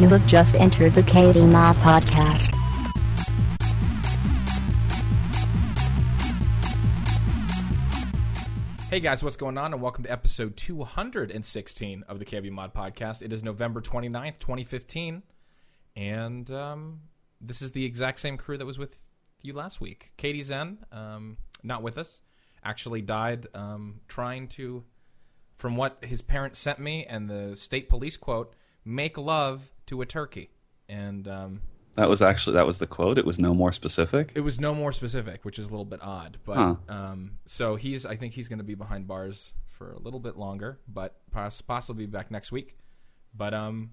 You have just entered the KB Mod podcast. Hey guys, what's going on? And welcome to episode 216 of the KB Mod Podcast. It is November 29th, 2015. And um, this is the exact same crew that was with you last week. Katie Zen, um, not with us, actually died um, trying to, from what his parents sent me and the state police quote, make love to a turkey. And um, That was actually that was the quote. It was no more specific. it was no more specific, which is a little bit odd. But Huh. um, so he's, I think he's going to be behind bars for a little bit longer, but possibly be back next week. But um,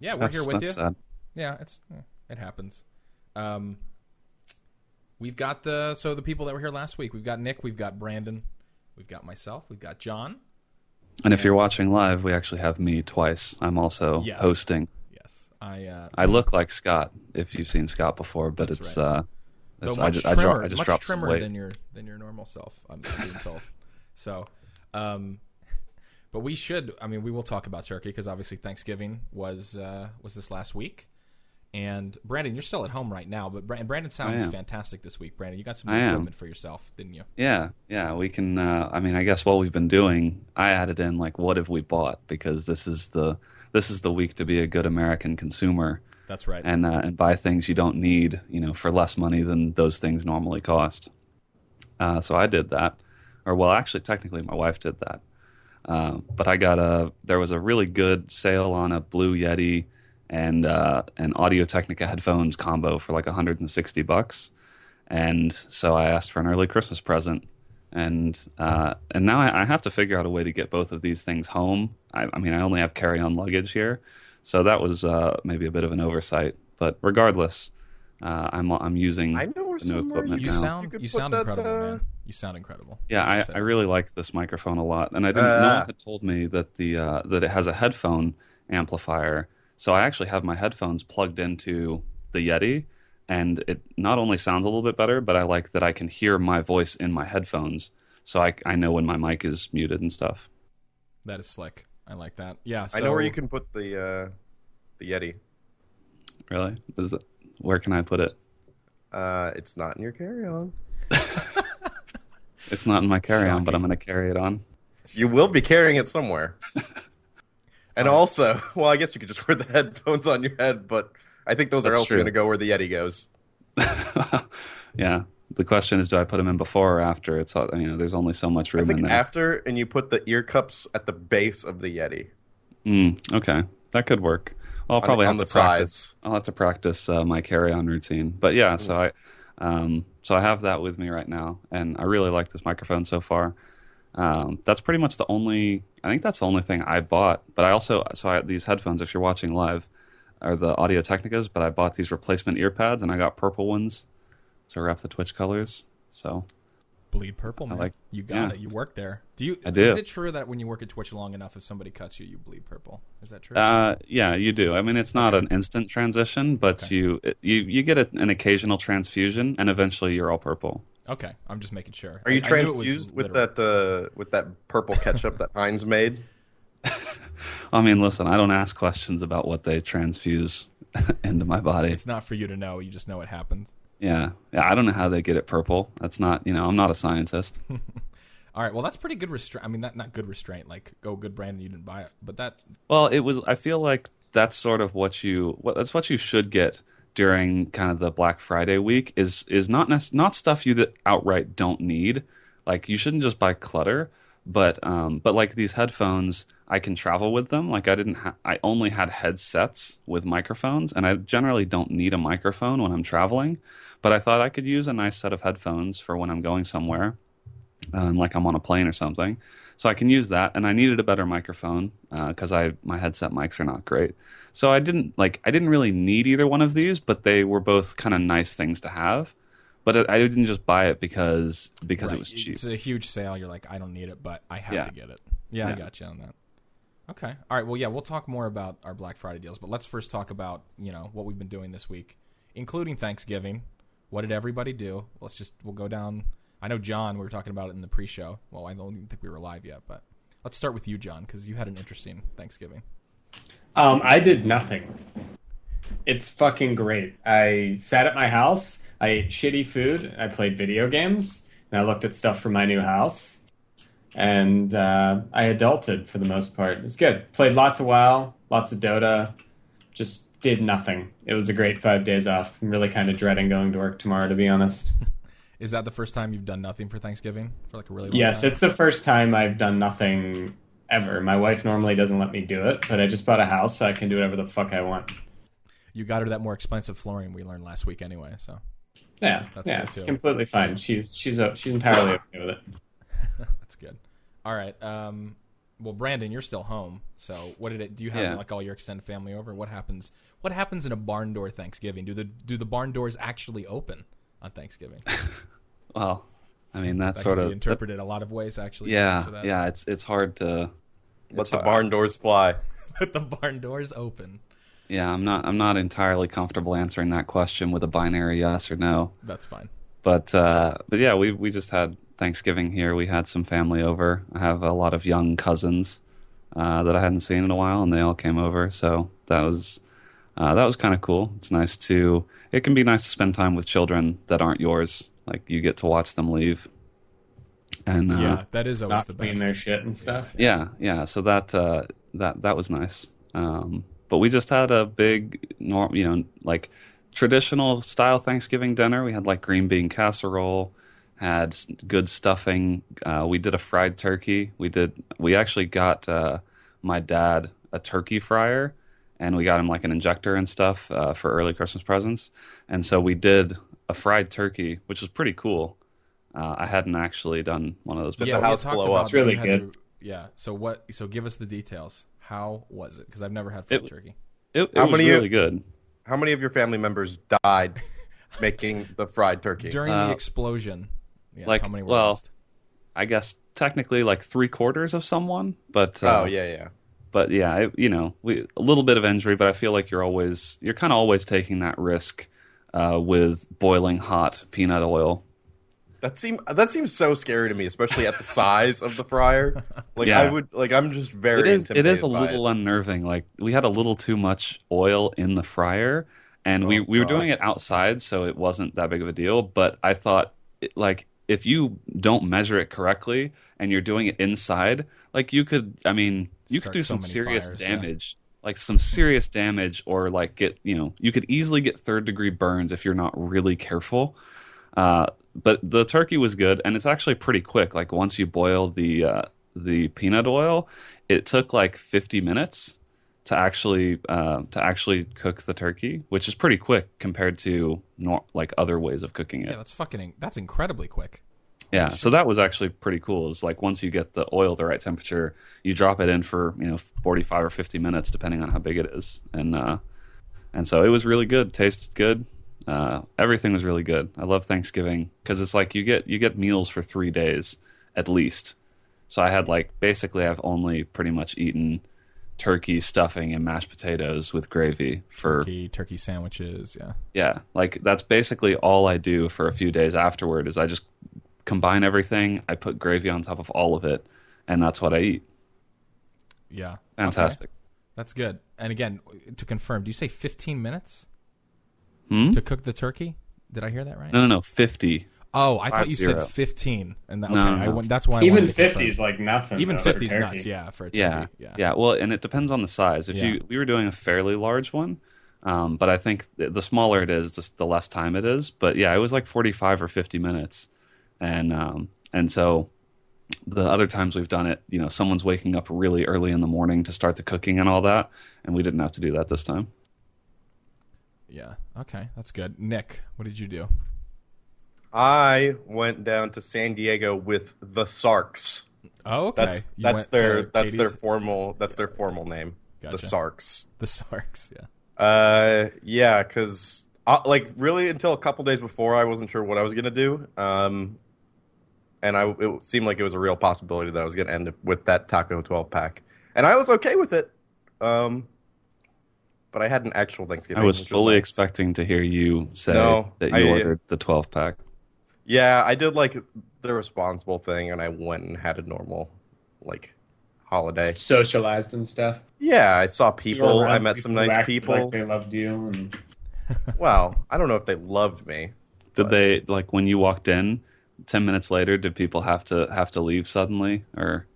yeah, we're That's, here with you. sad. Yeah, it's it happens. Um, we've got the so the people that were here last week. We've got Nick, we've got Brandon, we've got myself, we've got John. And if you're watching live, we actually have me twice. I'm also Yes. hosting. Yes, I. Uh, I look like Scott if you've seen Scott before, but That's it's right. uh, though it's, much I just I, trimmer, dro- I just much dropped trimmer than your than your normal self. I'm, I'm being told. so, um, but we should. I mean, we will talk about turkey because obviously Thanksgiving was uh, was this last week. And Brandon, you're still at home right now, but Brandon, sounds fantastic this week. Brandon, you got some new equipment for yourself, didn't you? Yeah, yeah, we can. Uh, I mean, I guess what we've been doing, I added in like, what have we bought? Because this is the this is the week to be a good American consumer That's right. and uh, and buy things you don't need, you know, for less money than those things normally cost. Uh, so I did that, or well, actually, technically, my wife did that. Uh, but I got a there was a really good sale on a Blue Yeti and uh, an Audio Technica headphones combo for like 160 bucks, and so I asked for an early Christmas present, and uh, and now I, I have to figure out a way to get both of these things home. I, I mean, I only have carry on luggage here, so that was uh, maybe a bit of an oversight. But regardless, uh, I'm I'm using I know where the new equipment You now. sound You could you, put sound that, incredible, uh, man. You sound incredible. Yeah, I, I really like this microphone a lot, and I didn't. no Uh. one had told me that the uh, that it has a headphone amplifier. So I actually have my headphones plugged into the Yeti, and it not only sounds a little bit better, but I like that I can hear my voice in my headphones, so I I know when my mic is muted and stuff. that is slick. I like that. Yeah, I know where you can put the uh, the Yeti. Really, is that where can I put it? Uh, it's not in your carry-on. It's not in my carry-on, but I'm going to carry it on. You will be carrying it somewhere. and also, well, I guess you could just wear the headphones on your head, but I think those are also going to go where the Yeti goes. yeah. The question is, do I put them in before or after? It's you know, there's only so much I room in think after, and you put the ear cups at the base of the Yeti. Mm, okay, that could work. Well, I'll probably on have the to practice. sides. I'll have to practice uh, my carry-on routine. But yeah, so Mm. I, um, so I have that with me right now, and I really like this microphone so far. Um, that's pretty much the only. I think that's the only thing I bought. But I also so I, these headphones, if you're watching live, are the Audio Technicas. But I bought these replacement ear pads, and I got purple ones to wrap the Twitch colors. So bleed purple, man. like- you got yeah. it. You work there. Do you? I do. Is it true that when you work at Twitch long enough, if somebody cuts you, you bleed purple? Is that true? Uh, yeah, you do. I mean, it's not an instant transition, but Okay. you you you get a, an occasional transfusion, and eventually you're all purple. Okay, I'm just making sure. Are you I- I knew it was transfused with literal. that uh, with that purple ketchup that Heinz made? I mean, listen, I don't ask questions about what they transfuse into my body. It's not for you to know. You just know it happens. Yeah, yeah. I don't know how they get it purple. That's not, you know, I'm not a scientist. All right. Well, that's pretty good restraint. I mean, that not good restraint. Like, go good, Brandon. You didn't buy it, but that Well, it was. I feel like that's sort of what you. What that's what you should get during kind of the Black Friday week is is not nec- not stuff you that outright don't need. Like you shouldn't just buy clutter, but um, but like these headphones, I can travel with them. Like I didn't. Ha- I only had headsets with microphones, and I generally don't need a microphone when I'm traveling. But I thought I could use a nice set of headphones for when I'm going somewhere um, like I'm on a plane or something. So I can use that, and I needed a better microphone because I my headset mics are not great. So I didn't like I didn't really need either one of these, but they were both kind of nice things to have. But I didn't just buy it because because right, it was cheap. It's a huge sale. You're like, I don't need it, but I have Yeah. to get it. Yeah, I got you on that. Okay. All right. Well, yeah, we'll talk more about our Black Friday deals, but let's first talk about you know what we've been doing this week, including Thanksgiving. What did everybody do? Let's just we'll go down. I know John. We were talking about it in the pre-show. Well, I don't even think we were live yet, but let's start with you, John, because you had an interesting Thanksgiving. Um, I did nothing. It's fucking great. I sat at my house. I ate shitty food. I played video games, and I looked at stuff for my new house. And uh, I adulted for the most part. It's good. Played lots of WoW, lots of Dota. Just did nothing. It was a great five days off. I'm really kind of dreading going to work tomorrow, to be honest. Is that the first time you've done nothing for Thanksgiving for like a really Yes, time? it's the first time I've done nothing ever. My wife normally doesn't let me do it, but I just bought a house, so I can do whatever the fuck I want. You got her that more expensive flooring we learned last week anyway. So Yeah, That's yeah, it's too. completely fine. She's she's uh, she's entirely okay with it. that's good. All right. Um, well, Brandon, you're still home. So what did it? Do you have Yeah. like all your extended family over? What happens? What happens in a barn door Thanksgiving? Do the do the barn doors actually open on Thanksgiving? Well, I mean that's That sort of be interpreted a lot of ways. Actually, yeah, that. yeah. It's it's hard to. Let the hard- barn doors fly. Let the barn doors open. Yeah, I'm not I'm not entirely comfortable answering that question with a binary yes or no. That's fine. But uh, but yeah, we we just had Thanksgiving here. We had some family over. I have a lot of young cousins uh, that I hadn't seen in a while, and they all came over. So that was uh, that was kind of cool. It's nice to. It can be nice to spend time with children that aren't yours. Like you get to watch them leave. And uh, yeah, that is always Not the clean best. their shit and stuff. yeah, yeah. So that uh, that that was nice. Um, but we just had a big, norm, you know, like traditional style Thanksgiving dinner. We had like green bean casserole, had good stuffing. Uh, we did a fried turkey. We did. We actually got uh, my dad a turkey fryer, and we got him like an injector and stuff uh, for early Christmas presents. And so we did a fried turkey, which was pretty cool. Uh, I hadn't actually done one of those. Did yeah, the house talked blow about up? It's really that you had good. to- yeah. So what? So give us the details. How was it? Because I've never had fried It- turkey. It, it How was many- really good. How many of your family members died making the fried turkey? During Uh, the explosion, yeah, like, how many were well, lost? I guess technically like three quarters of someone, but uh, oh yeah, yeah. but yeah, it, you know, we, a little bit of injury, but I feel like you're always you're kind of always taking that risk uh, with boiling hot peanut oil. That seem that seems so scary to me, especially at the size of the fryer. Like Yeah. I would like I'm just very It is it is a intimidated by little unnerving. Like we had a little too much oil in the fryer, and we Oh, we were God. doing it outside, so it wasn't that big of a deal. But I thought, it, like, if you don't measure it correctly and you're doing it inside, like you could, I mean, you could do so some serious fires, yeah. damage. Like some serious damage, or like get you know, you could easily get third degree burns if you're not really careful. Uh, but the turkey was good, and it's actually pretty quick. Like once you boil the uh, the peanut oil, it took like 50 minutes to actually uh, to actually cook the turkey, which is pretty quick compared to nor- like other ways of cooking it. Yeah, that's fucking. That's incredibly quick. Yeah, so that was actually pretty cool. Is like once you get the oil the right temperature, you drop it in for you know 45 or 50 minutes depending on how big it is, and uh, and so it was really good. Tasted good. Uh, everything was really good. I love Thanksgiving because it's like you get you get meals for three days at least. So I had like basically I've only pretty much eaten turkey stuffing and mashed potatoes with gravy for Turkey, turkey sandwiches. Yeah. yeah like that's basically all i do for a few days afterward is i just combine everything i put gravy on top of all of it and that's what i eat Yeah. fantastic Okay. That's good. And again, to confirm, do you say 15 minutes hmm? to cook the turkey? Did I hear that right? no no no 50 Oh, I thought you zero. said 15. And that, okay, no, I no. went, that's why I Even wanted to confirm. fifty is like nothing. Even though, 50 is nuts. Yeah, for a turkey. yeah Yeah. yeah well and it depends on the size if Yeah. you we were doing a fairly large one um, but i think the smaller it is the, the less time it is but yeah it was like 45 or 50 minutes and um, and so the other times we've done it you know someone's waking up really early in the morning to start the cooking and all that and we didn't have to do that this time Yeah. Okay, that's good. Nick, what did you do? I went down to San Diego with the Sarks. Oh, okay. That's that's their that's their formal that's their formal name. Gotcha. The Sarks. the Sarks. Yeah. Uh, yeah, because uh, like really until a couple days before, I wasn't sure what I was gonna do. Um, and I it seemed like it was a real possibility that I was gonna end up with that taco twelve pack, and I was okay with it. Um, but I had an actual Thanksgiving. I was which fully nice. expecting to hear you say No, that you I- ordered the 12 pack. Yeah, I did like the responsible thing, and I went and had a normal, like holiday. Socialized and stuff. Yeah, I saw people. I around met some nice people. Like they loved you. And Well, I don't know if they loved me. Did they like when you walked in? Ten minutes later, did people have to have to leave suddenly, or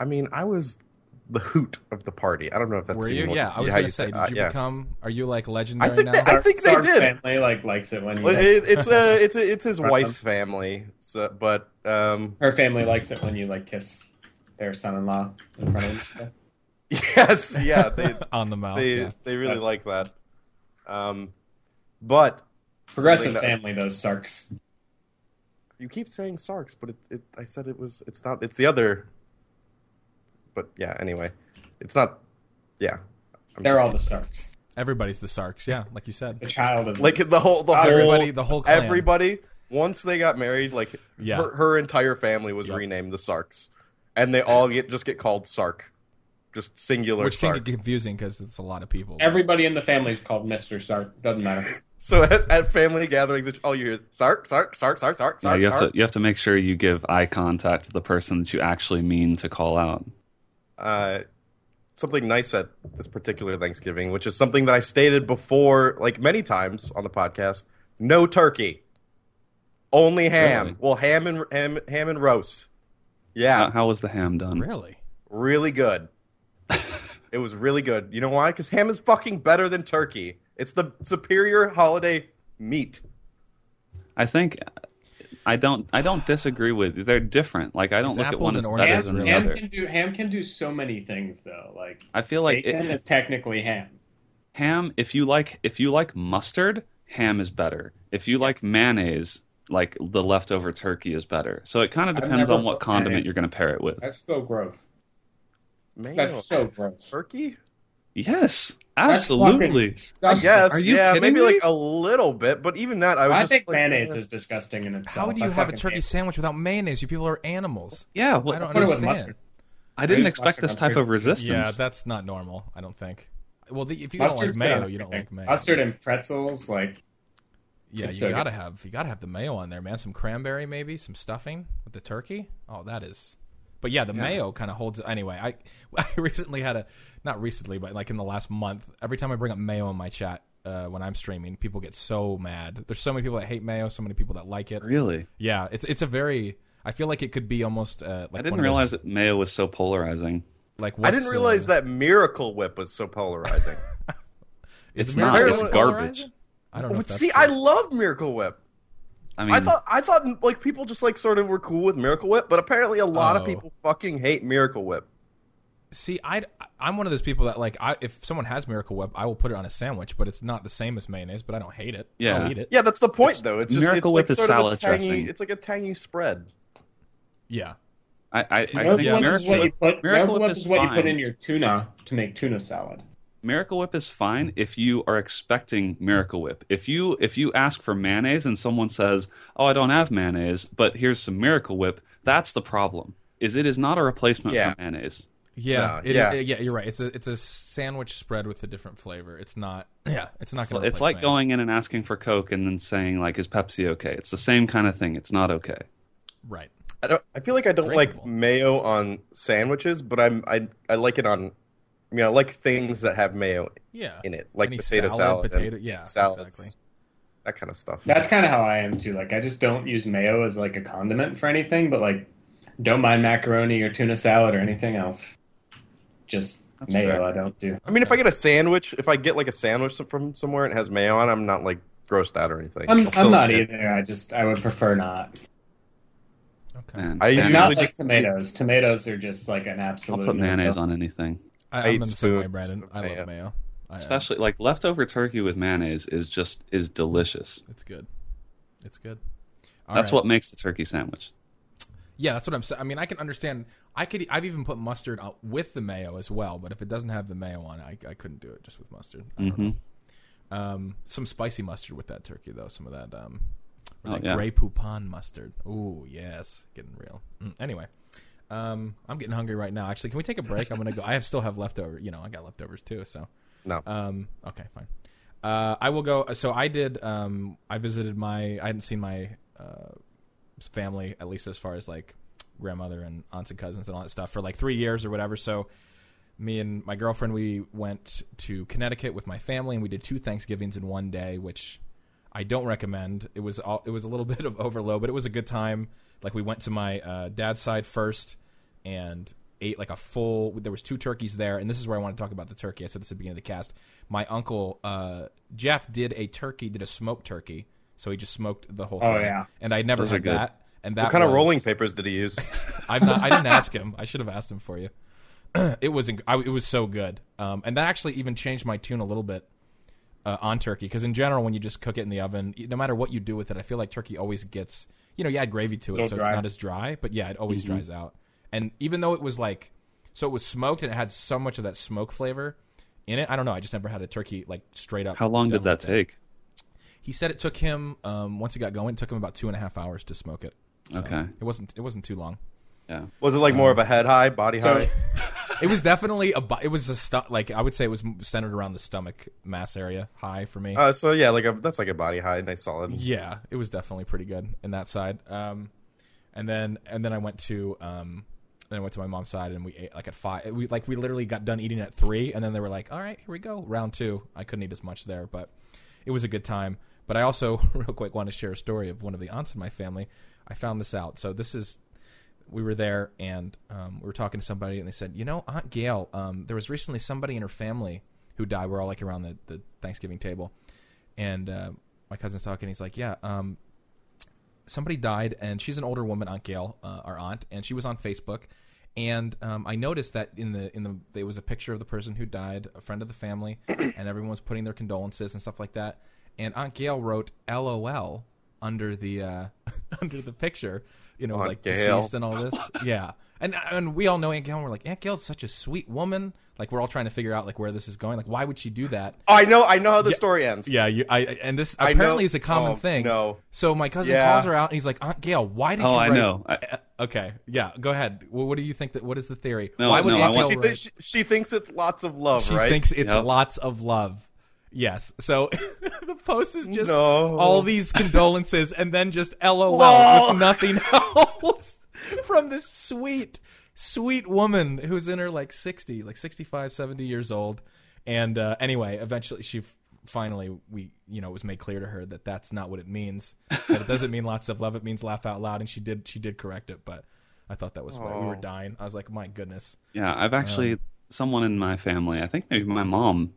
I mean, I was the hoot of the party. I don't know if that's Were even you? what- Yeah, I was how gonna you say, did uh, you yeah. become? Are you like legendary I think now? they- I think they Sark's did. family like likes it when you. Well, it, it's uh, it's it's his wife's family. So, but um, Her family likes it when you like kiss their son-in-law in front of them. yes, yeah, they on the mouth. they yeah. they really That's- like that. Um, but Progressive that- family, those Sarks. you keep saying Sarks, but it, it I said it was it's not it's the other. But yeah, anyway, it's not. Yeah, They're all the Sarks. Everybody's the Sarks. Yeah, like you said. The child is like the whole the whole Everybody, the whole clan. everybody once they got married, like Yeah. her, her entire family was Yep. renamed the Sarks, and they all get just get called Sark, just singular which can Sark. get confusing because it's a lot of people. everybody in the family is called Mister Sark. Doesn't matter. So at, at family gatherings, all oh, you hear Sark, Sark, Sark, Sark, Sark, yeah, Sark. you have Sark. to you have to make sure you give eye contact to the person that you actually mean to call out. Uh, something nice at this particular Thanksgiving, which is something that I stated before, like many times on the podcast. No turkey, only ham. Really? Well, ham and ham, ham and roast. Yeah, How, how was the ham done? really? really good. it was really good. You know why? Because ham is fucking better than turkey. It's the superior holiday meat. I think I don't I don't disagree with you. They're different. Like I don't It's look at one as and better oranges, than Ham, the ham can do ham can do so many things though. Like I feel like bacon it, is technically ham. ham if you like if you like mustard, ham is better. If you like mayonnaise, like the leftover turkey is better. So it kind of depends on what condiment mayonnaise. you're going to pair it with. That's so gross. Man, That's so gross. turkey. Yes, That's absolutely. fucking I disgusting. guess. Are you yeah, kidding maybe me? like a little bit, but even that, I was I just think like, mayonnaise eh. is disgusting in itself. How do you I have a turkey sandwich without mayonnaise? You people are animals. Yeah, well, I don't Put it with understand. mustard. I didn't expect this type of resistance. Yeah, that's not normal. I don't think. Well, the, if you don't like Mustard's good mayo, you don't like mayo. Mustard and pretzels, like Yeah, you so gotta have you gotta have the mayo on there, man. Some cranberry, maybe some stuffing with the turkey. Oh, that is. But yeah, the mayo kind of holds. Anyway, I I recently had a not recently, but like in the last month, every time I bring up mayo in my chat uh, when I'm streaming, people get so mad. There's so many people that hate mayo, so many people that like it. really. Yeah, it's it's a very. I feel like it could be almost. Uh, like I didn't realize those, that mayo was so polarizing. Like I didn't realize uh, that Miracle Whip was so polarizing. is It's not. Whip It's polarizing? garbage. I don't know. If See, true. I love Miracle Whip. I mean, I thought I thought like people just like sort of were cool with Miracle Whip, but apparently a lot Oh. of people fucking hate Miracle Whip. See, I I'm one of those people that like I, if someone has Miracle Whip, I will put it on a sandwich, but it's not the same as mayonnaise. But I don't hate it. Yeah. I'll eat it. Yeah, that's the point It's- though. It's just Miracle it's Whip like is sort of salad a tangy, dressing. It's like a tangy spread. Yeah, I, I, I Miracle think Whip Miracle is what you Whip, put. Miracle Miracle Whip Whip is is what you put in your tuna to make tuna salad. Miracle Whip is fine if you are expecting Miracle Whip. If you if you ask for mayonnaise and someone says, "Oh, I don't have mayonnaise, but here's some Miracle Whip," that's the problem. Is it is not a replacement Yeah. for mayonnaise. Yeah, No, it- yeah. it- yeah. You're right. It's a it's a sandwich spread with a different flavor. It's not. Yeah, it's not going to. It's like going in and asking for Coke and then saying like, "Is Pepsi okay?" It's the same kind of thing. It's not okay. right. I don't. I feel like I don't like mayo on sandwiches, but I'm I I like it on. I mean, I like things that have mayo Yeah, in it, like Any potato salad, salad, potato- and yeah, salads, exactly. that kind of stuff. That's kind of how I am too. Like I just don't use mayo as like a condiment for anything, but like don't mind macaroni or tuna salad or anything else. Just That's mayo, fair. I don't do. I mean, if I get a sandwich, if I get like a sandwich from somewhere and it has mayo on, I'm not like grossed out or anything. I'm, I'll still I'm not eat it. either. I just I would prefer not. Okay. Man, I It's not like just- tomatoes. Tomatoes are just like an absolute. I'll put mayonnaise no-go. on anything. I, I I'm eat in the same way, Brandon. I mayo. love mayo. I, uh, Especially like leftover turkey with mayonnaise is just is delicious. it's good. It's good. All That's right. what makes the turkey sandwich. Yeah, that's what I'm saying. I mean, I can understand. I could. I've even put mustard out with the mayo as well. But if it doesn't have the mayo on, it, I, I couldn't do it just with mustard. I don't hmm know. Um, some spicy mustard with that turkey though. Some of that um, or Oh, yeah. Grey Poupon mustard. Ooh, yes, getting real. Mm, anyway, um, I'm getting hungry right now. Actually, can we take a break? I'm gonna go. I have still have leftover. You know, I got leftovers too. So No. um, okay, fine. Uh, I will go. So I did. Um, I visited my. I hadn't seen my uh, family at least as far as like grandmother and aunts and cousins and all that stuff for like three years or whatever. So me and my girlfriend we went to Connecticut with my family and we did two Thanksgivings in one day, which I don't recommend. It was all, it was a little bit of overload, but it was a good time. Like we went to my uh, dad's side first and ate like a full. There was two turkeys there, and this is where I want to talk about the turkey. I said this at the beginning of the cast. My uncle uh, Jeff did a turkey, did a smoked turkey, so he just smoked the whole Oh, thing. yeah. and I never Those are had that. And that What kind of rolling papers did he use? I'm not. I didn't ask him. I should have asked him for you. it was. inc- I, it was so good. Um, and that actually even changed my tune a little bit uh, on turkey because in general, when you just cook it in the oven, no matter what you do with it, I feel like turkey always gets. You know, you add gravy to it, Little so it's not as dry. But yeah, it always dries out. And even though it was like, so it was smoked and it had so much of that smoke flavor in it. I don't know. I just never had a turkey like straight up. How long did that like take? He said it took him um, once he got going. It took him about two and a half hours to smoke it. So Okay. It wasn't. It wasn't too long. Yeah. Was it like more of a head high, body So- high? It was definitely a. bu- It was a stu- like I would say it was centered around the stomach mass area, high for me. Uh, so yeah, like a, that's like a body high, nice solid. yeah, it was definitely pretty good in that side. Um, and then and then I went to um, then I went to my mom's side and we ate like at five. We like we literally got done eating at three, and then they were like, "All right, here we go, round two. I couldn't eat as much there, but it was a good time. But I also real quick want to share a story of one of the aunts in my family. I found this out. So this is we were there and um, we were talking to somebody and they said, you know, Aunt Gail, um, there was recently somebody in her family who died. We're all like around the, the Thanksgiving table, and uh, my cousin's talking. He's like, yeah, um, somebody died, and she's an older woman, Aunt Gail, uh, our aunt, and she was on Facebook. And um, I noticed that in the in the there was a picture of the person who died, a friend of the family, and everyone was putting their condolences and stuff like that. And Aunt Gail wrote "LOL" under the uh, under the picture. You know, Aunt like Gail. deceased and all this. yeah, and and we all know Aunt Gail. And we're like, Aunt Gail's such a sweet woman. Like we're all trying to figure out like where this is going. Like, why would she do that? Oh, I know, I know how the story ends. Yeah, you, I and this I apparently know- is a common oh, thing. no. So my cousin Yeah. calls her out and he's like, Aunt Gail, why did Oh, you I write? know. I- Uh, okay, yeah, go ahead. Well, what do you think that? What is the theory? No, why would no, Aunt Gail She, write- thinks, she, she thinks it's lots of love, she right? thinks it's Yep. lots of love. Yes. So the post is just No. all these condolences and then just LOL Lol. with nothing else from this sweet, sweet woman who's in her like 60, like 65, 70 years old. And uh, anyway, eventually she finally we you know it was made clear to her that that's not what it means. that it doesn't mean lots of love. It means laugh out loud. And she did she did correct it, but I thought that was like, we were dying. I was like, my goodness. Yeah, I've actually someone in my family. I think maybe my mom,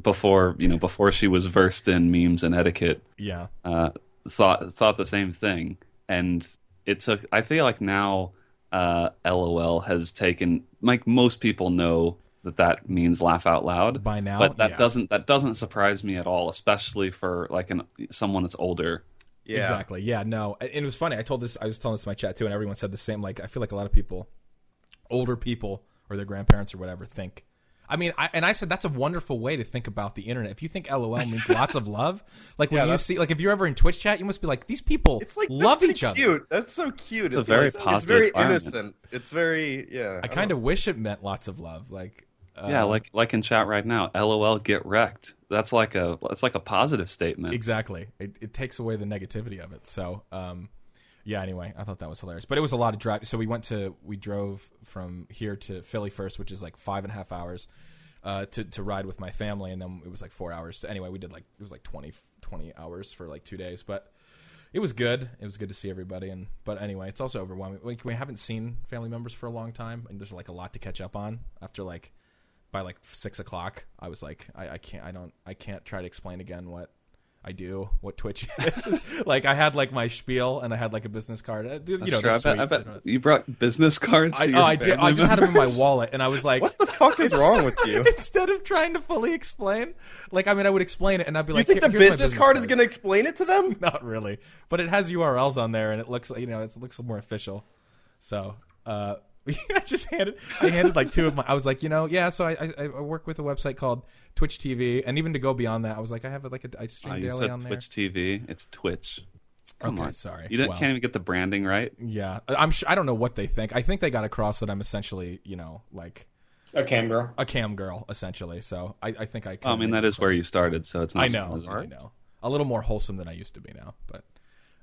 before you know, before she was versed in memes and etiquette, Yeah. uh, thought thought the same thing. And it took. I feel like now, uh, LOL has taken. Like most people know that that means laugh out loud By now, but that yeah. doesn't that doesn't surprise me at all, especially for like an someone that's older. yeah. Exactly. Yeah. No. And it was funny. I told this. I was telling this to my chat too, and everyone said the same. Like, I feel like a lot of people, older people or their grandparents or whatever, think. I mean, I, and I said that's a wonderful way to think about the internet. If you think LOL means lots of love, like when Yeah, you see, like if you're ever in Twitch chat, you must be like, these people It's like love each pretty other. Cute. That's so cute. It's a very like- It's positive very innocent. It's very yeah. I kind of wish it meant lots of love. Like, uh, yeah, like like in chat right now, LOL get wrecked. That's like a that's like a positive statement. Exactly. It, it takes away the negativity of it. So, um, yeah. Anyway, I thought that was hilarious, but it was a lot of drive. So we went to we drove from here to Philly first, which is like five and a half hours uh, to to ride with my family, and then it was like four hours. To, anyway, we did like it was like 20, 20 hours for like two days, but it was good. It was good to see everybody, and but anyway, it's also overwhelming. Like we haven't seen family members for a long time, and there's like a lot to catch up on after like by like six o'clock, I was like, I, I can't, I don't, I can't try to explain again what I do, what Twitch is. like I had like my spiel and I had like a business card. Uh, You know, true. I bet, I bet you brought business cards. I, oh, I did. I just had them in my wallet, and I was like, What the fuck is wrong with you? instead of trying to fully explain, like I mean, I would explain it, and I'd be like, You think the my business card is going to explain it to them? Not really, but it has URLs on there, and it looks, you know, it looks more official. So, uh, I just handed, I handed like two of my. I was like, you know, yeah. So I, I, I work with a website called Twitch TV, and even to go beyond that, I was like, I have like a, I Oh, stream you daily said on there. Twitch TV. It's Twitch. Come Okay, on, sorry. You didn't, Well. can't even get the branding right. Yeah, I'm. Sure, I don't know what they think. I think they got across that I'm essentially, you know, like A cam girl. a cam girl, essentially. So I, I think I. Oh, I mean, that is where you started, so it's not. I know. I know. A little more wholesome than I used to be now, but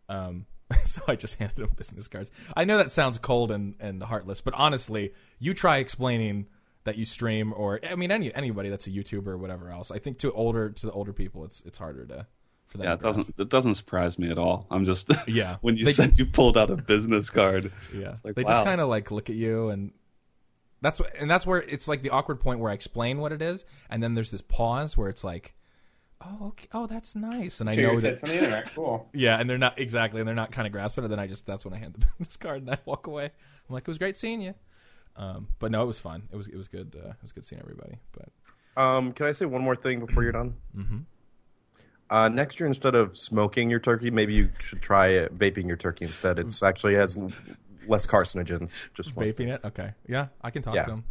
um, so I just handed him business cards. I know that sounds cold and, and heartless, but honestly, you try explaining that you stream or I mean any anybody that's a YouTuber or whatever else. I think to older to the older people it's it's harder to for them Yeah, it doesn't it doesn't surprise me at all. I'm just Yeah. when you They- said you pulled out a business card. Yeah, like, they just kind of like look at you, and that's what, and that's where it's like the awkward point where I explain what it is, and then there's this pause where it's like, oh, okay, oh, that's nice, and I know your that, on the internet. Cool. yeah, and they're not exactly, and they're not kind of grasping it. Then I just that's when I hand the business card and I walk away. I'm like, it was great seeing you, um, but no, it was fun. It was it was good. Uh, it was good seeing everybody. But Um, can I say one more thing before you're done? Mhm. Uh, next year, instead of smoking your turkey, maybe you should try uh, vaping your turkey instead. It's actually has less carcinogens. Just one. vaping it, okay, yeah, I can talk Yeah. to him.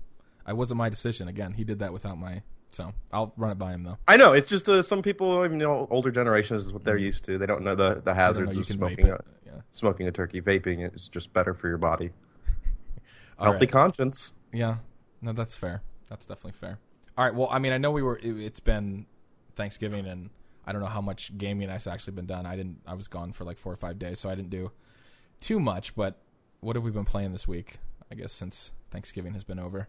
I wasn't my decision. Again, he did that without my. So I'll run it by him though. I know it's just uh, some people, even know, older generations, is what they're used to. They don't know the, the. I don't know, hazards of smoking a. Yeah. smoking a turkey. Vaping is just better for your body. Healthy right. conscience. Yeah, no, that's fair. That's definitely fair. All right. Well, I mean, I know we were. It, it's been Thanksgiving, and I don't know how much gaming has actually been done. I didn't. I was gone for like four or five days, so I didn't do too much. But what have we been playing this week? I guess since Thanksgiving has been over.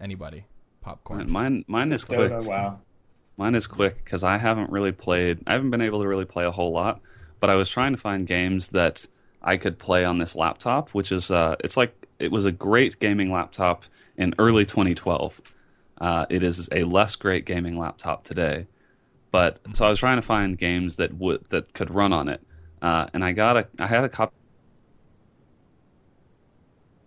Anybody? Popcorn. Mine mine is quick. Dota, wow. Mine is quick because I haven't really played. I haven't been able to really play a whole lot. But I was trying to find games that I could play on this laptop, which is uh, it's like it was a great gaming laptop in early 2012. Uh, it is a less great gaming laptop today. But so I was trying to find games that would that could run on it, uh, and I got a I had a copy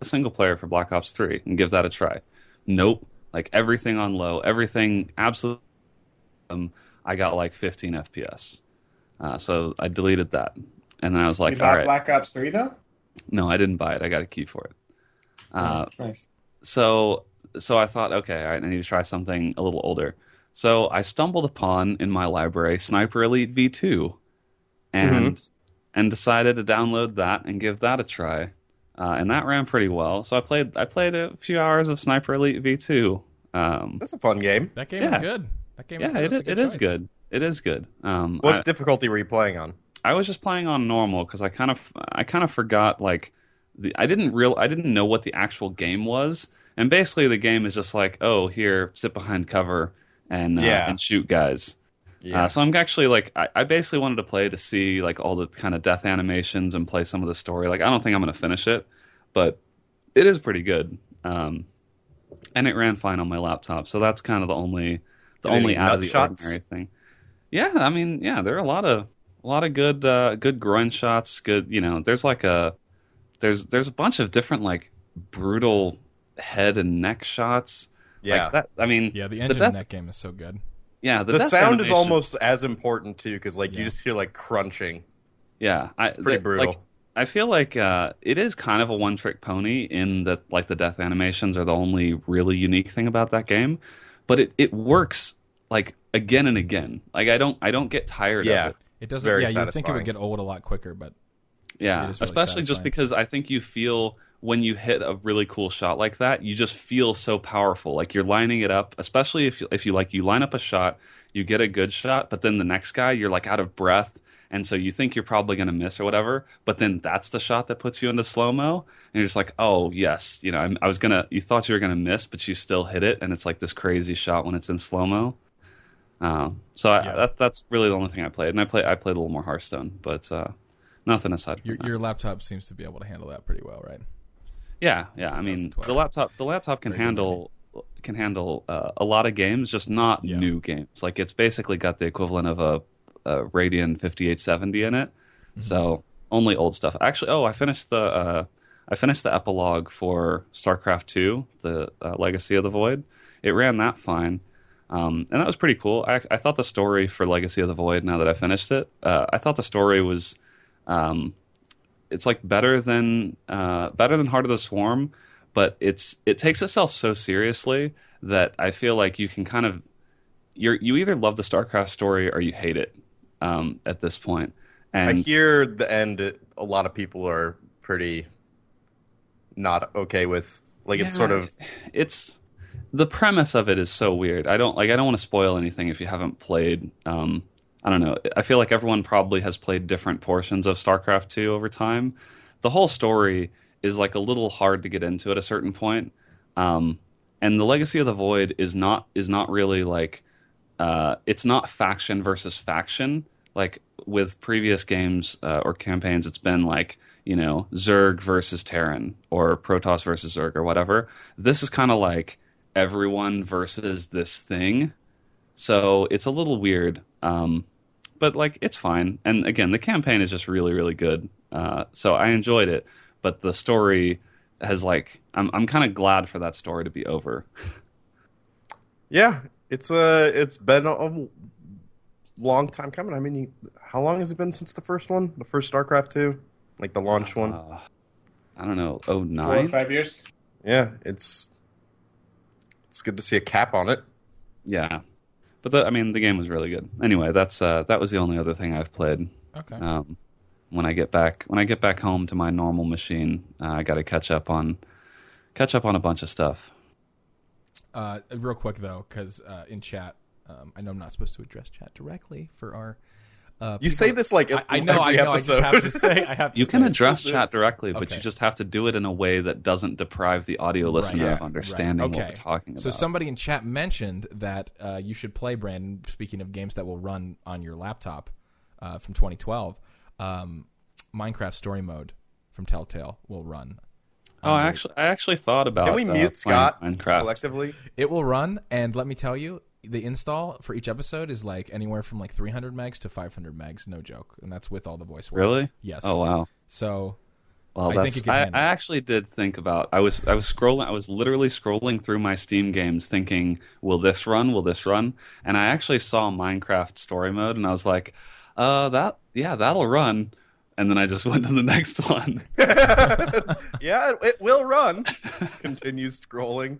a single player for Black Ops 3 and give that a try. Nope. Like everything on low, everything absolutely. Um, I got like 15 FPS. Uh, so I deleted that. And then I was you like, bought all right. Black Ops 3, though? No, I didn't buy it. I got a key for it. Uh, nice. so so I thought, okay, all right, I need to try something a little older. So I stumbled upon in my library Sniper Elite V2, and and decided to download that and give that a try, uh, and that ran pretty well. So I played I played a few hours of Sniper Elite V2. Um, That's a fun game. that game yeah. is good. That game is yeah, good. it, That's a is- good it is good. It is good. Um, What I- difficulty were you playing on? I was just playing on normal because I kind of I kind of forgot like the I didn't real I didn't know what the actual game was, and basically the game is just like oh here sit behind cover and uh, Yeah. and shoot guys. Uh, so I'm actually like I, I basically wanted to play to see like all the kind of death animations and play some of the story. Like I don't think I'm gonna finish it, but it is pretty good. Um, and it ran fine on my laptop, so that's kind of the only the Get any only out of the shots? ordinary thing. Yeah, I mean, yeah, there are a lot of a lot of good uh, good groin shots. Good, you know, there's like a there's there's a bunch of different like brutal head and neck shots. Yeah. like that. I mean, Yeah, the engine death, in that game is so good. Yeah, the, the death sound is almost as important too, because like Yeah. you just hear like crunching. yeah, I, pretty the- brutal. Like, I feel like uh, it is kind of a one trick pony in that like the death animations are the only really unique thing about that game, but it, it works like again and again. Like I don't I don't get tired Yeah. of it. It doesn't. very yeah, you think it would get old a lot quicker, but Yeah, really especially just because I think you feel when you hit a really cool shot like that, you just feel so powerful. Like you're lining it up, especially if you, if you like you line up a shot, you get a good shot, but then the next guy you're like out of breath, and so you think you're probably going to miss or whatever, but then that's the shot that puts you into slow mo, and you're just like, oh yes, you know, I'm, I was gonna, you thought you were gonna miss, but you still hit it, and it's like this crazy shot when it's in slow mo. Um, so I, Yeah. that, that's really the only thing I played, and I play I played a little more Hearthstone, but uh, nothing aside from your that. your laptop seems to be able to handle that pretty well, right? Yeah, yeah. I mean, the laptop the laptop can Very handle can handle uh, a lot of games, just not Yeah. new games. Like it's basically got the equivalent of a, a Radeon 5870 in it. Mm-hmm. So only old stuff. Actually, oh, I finished the uh, I finished the epilogue for StarCraft 2, the uh, Legacy of the Void. It ran that fine. Um, and that was pretty cool. I, I thought the story for Legacy of the Void. Now that I finished it, uh, I thought the story was, um, it's like better than uh, better than Heart of the Swarm, but it's it takes itself so seriously that I feel like you can kind of you're you either love the StarCraft story or you hate it um, at this point. I hear the end. A lot of people are pretty not okay with. Like it's sort of it's the premise of it is so weird. I don't like I don't want to spoil anything if you haven't played um, I don't know. I feel like everyone probably has played different portions of StarCraft 2 over time. The whole story is like a little hard to get into at a certain point. Um, and the Legacy of the Void is not is not really like uh, it's not faction versus faction. Like with previous games uh, or campaigns, it's been like you know Zerg versus Terran or Protoss versus Zerg or whatever. This is kind of like everyone versus this thing. So it's a little weird, um, but like it's fine. And again, the campaign is just really, really good. Uh, so I enjoyed it, but the story has like I'm I'm kind of glad for that story to be over. Yeah, it's uh it's been a long time coming. I mean, you, how long has it been since the first one, the first StarCraft two, like the launch one? Uh, I don't know. Oh Four or five years. Yeah, it's it's good to see a cap on it. Yeah, but the, I mean the game was really good. Anyway, that's uh, that was the only other thing I've played. Okay. Um, when I get back when I get back home to my normal machine, uh, I got to catch up on catch up on a bunch of stuff. Uh, real quick though, because uh, in chat, um, I know I'm not supposed to address chat directly for our. Uh, You people- say this like I, I know, I every know. I just have to say. I have to You can address chat directly, but Okay. you just have to do it in a way that doesn't deprive the audio listener Yeah. of understanding Right. what we're talking about. So somebody in chat mentioned that uh, you should play Brandon. Speaking of games that will run on your laptop uh, from 2012, um, Minecraft Story Mode from Telltale will run. oh, I actually, I actually thought about. Can we uh, mute playing Scott Minecraft? collectively? It will run, and let me tell you, the install for each episode is like anywhere from like 300 megs to 500 megs. No joke, and that's with all the voice. work. Really? Yes. Oh wow. So Well, I that's, think I, I actually did think about. I was I was scrolling. I was literally scrolling through my Steam games, thinking, "Will this run? Will this run?" And I actually saw Minecraft Story Mode, and I was like, "Uh, that yeah, that'll run." And then I just went to the next one. yeah, it, it will run. Continues scrolling.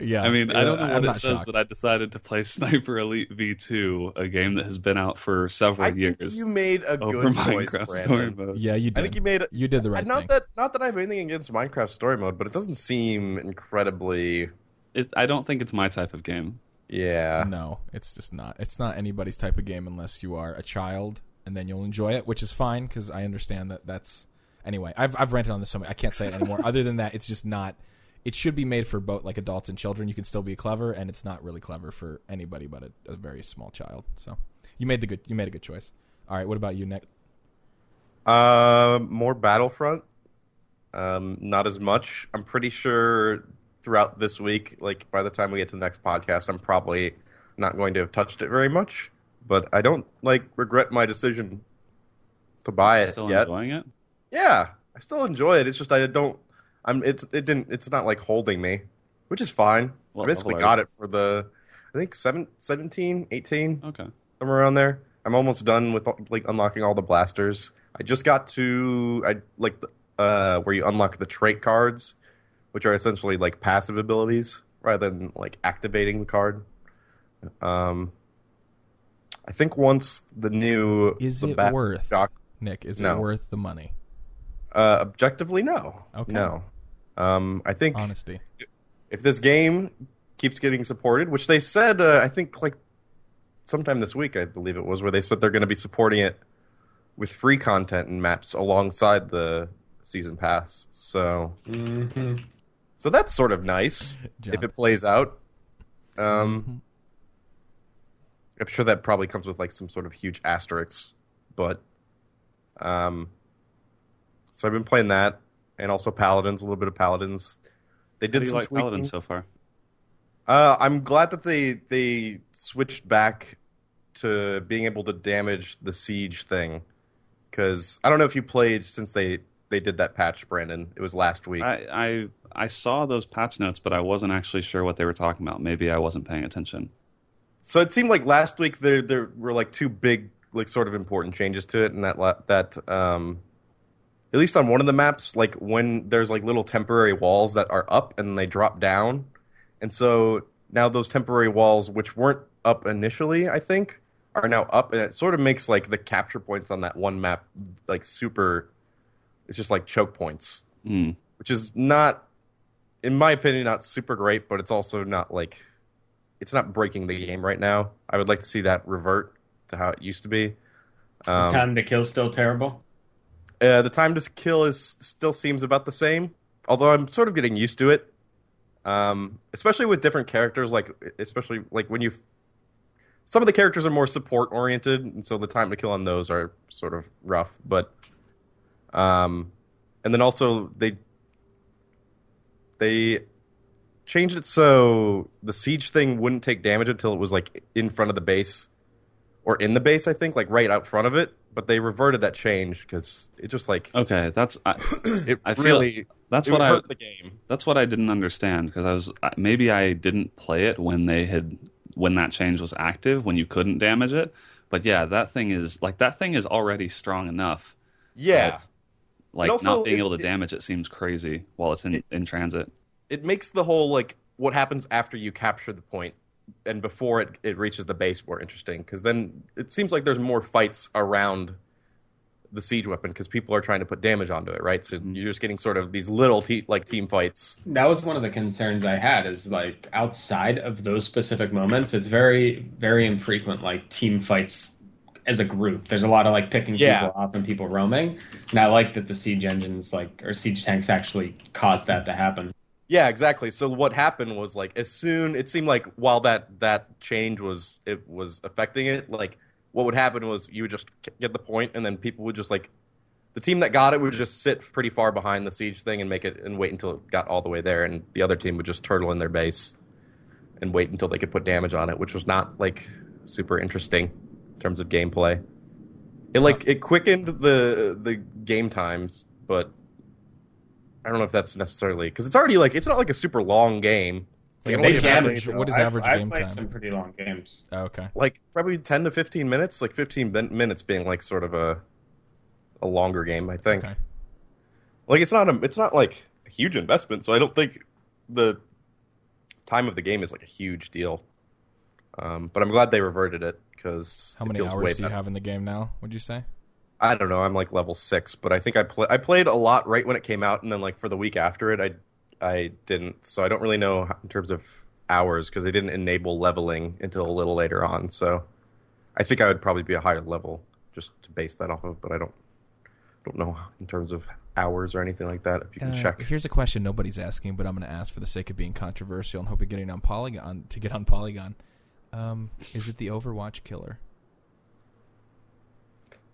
Yeah, I mean, I don't know I'm what it not says shocked. that I decided to play Sniper Elite V2, a game that has been out for several I think years. you made a good choice, Minecraft Story Mode. Yeah, you did. I think you made it. You did the right thing. not thing. that not that I have anything against Minecraft Story Mode, but it doesn't seem incredibly. It, I don't think it's my type of game. Yeah, No, it's just not. It's not anybody's type of game unless you are a child, and then you'll enjoy it, which is fine because I understand that. That's anyway. I've I've ranted on this so much. I can't say it anymore. Other than that, it's just not. It should be made for both like adults and children. You can still be clever, and it's not really clever for anybody but a, a very small child. So you made the good. You made a good choice. All right. What about you, Nick? Uh, more Battlefront. Um, not as much. I'm pretty sure throughout this week, like by the time we get to the next podcast, I'm probably not going to have touched it very much. But I don't like regret my decision to buy it Still yet. enjoying it? Yeah, I still enjoy it. It's just I don't. I'm. It's. It didn't. It's not like holding me, which is fine. What I basically got it for the. I think seven, 17, 18, Okay. somewhere around there. I'm almost done with like unlocking all the blasters. I just got to I like uh where you unlock the trait cards, which are essentially like passive abilities rather than like activating the card. Um, I think once the new Is the it worth doc- Nick? Is No. it worth the money? uh, objectively no. Okay. No. Um, I think Honesty. if this game keeps getting supported, which they said, uh, I think like sometime this week, I believe it was, where they said they're going to be supporting it with free content and maps alongside the season pass. So, hmm so that's sort of nice John. if it plays out. Um, Mhm. I'm sure that probably comes with like some sort of huge asterisks, but um, so I've been playing that and also Paladins, a little bit of Paladins. They did do you some like tweaking. Paladin so far? Uh, I'm glad that they they switched back to being able to damage the siege thing, because I don't know if you played since they they did that patch, Brandon. It was last week. I, I I saw those patch notes, but I wasn't actually sure what they were talking about. Maybe I wasn't paying attention. So it seemed like last week there there were like two big like sort of important changes to it, and that that um, at least on one of the maps, like when there's like little temporary walls that are up and they drop down, and so now those temporary walls, which weren't up initially, I think, are now up, and it sort of makes like the capture points on that one map like super. It's just like choke points, Mm. which is not, in my opinion, not super great, but it's also not like it's not breaking the game right now. I would like to see that revert. to how it used to be. Is Um, time to kill still terrible? Uh, the time to kill is still seems about the same, although I'm sort of getting used to it. Um, especially with different characters, like especially like when you, some of the characters are more support oriented, and so the time to kill on those are sort of rough. But, um, and then also they they changed it so the siege thing wouldn't take damage until it was like in front of the base or in the base. I think like right out front of it. But they reverted that change because it just like Okay, that's I, it I feel- really that's it what I the game. that's what I didn't understand because I was maybe I didn't play it when they had when that change was active when you couldn't damage it. But yeah, that thing is like that thing is already strong enough. Yeah, like also, not being it- able to it- damage it seems crazy while it's in in transit. it makes the whole like what happens after you capture the point and before it, it reaches the base more interesting because then it seems like there's more fights around the siege weapon because people are trying to put damage onto it, right? So mm-hmm. you're just getting sort of these little te- like team fights. That was one of the concerns I had. Is like outside of those specific moments, it's very, very infrequent. Like team fights as a group. There's a lot of like picking Yeah. people off and people roaming. And I like that the siege engines, like or siege tanks, actually caused that to happen. Yeah, exactly. So what happened was like as soon it seemed like while that that change was it was affecting it, like what would happen was you would just get the point, and then people would just like the team that got it would just sit pretty far behind the siege thing and make it and wait until it got all the way there, and the other team would just turtle in their base and wait until they could put damage on it, which was not like super interesting in terms of gameplay. It like it quickened the the game times, but I don't know if that's necessarily because it's already like it's not like a super long game. Like, Yeah, what think is average- average- what is I've- average I've game played time? Some pretty long games. Oh, okay. like probably ten to fifteen minutes. Like fifteen min- minutes being like sort of a a longer game. I think. Okay. Like it's not a it's not like a huge investment, so I don't think the time of the game is like a huge deal. Um, but I'm glad they reverted it because How many hours do you have in the game now? Would you say? I don't know. I'm like level six, but I think I play. I played a lot right when it came out, and then like for the week after it, I I didn't. So I don't really know how- in terms of hours because they didn't enable leveling until a little later on. So I think I would probably be a higher level just to base that off of, but I don't don't know in terms of hours or anything like that. If you can Uh, check. Here's a question nobody's asking, but I'm going to ask for the sake of being controversial and hope of getting on Polygon to get on Polygon. Um, is it the Overwatch killer?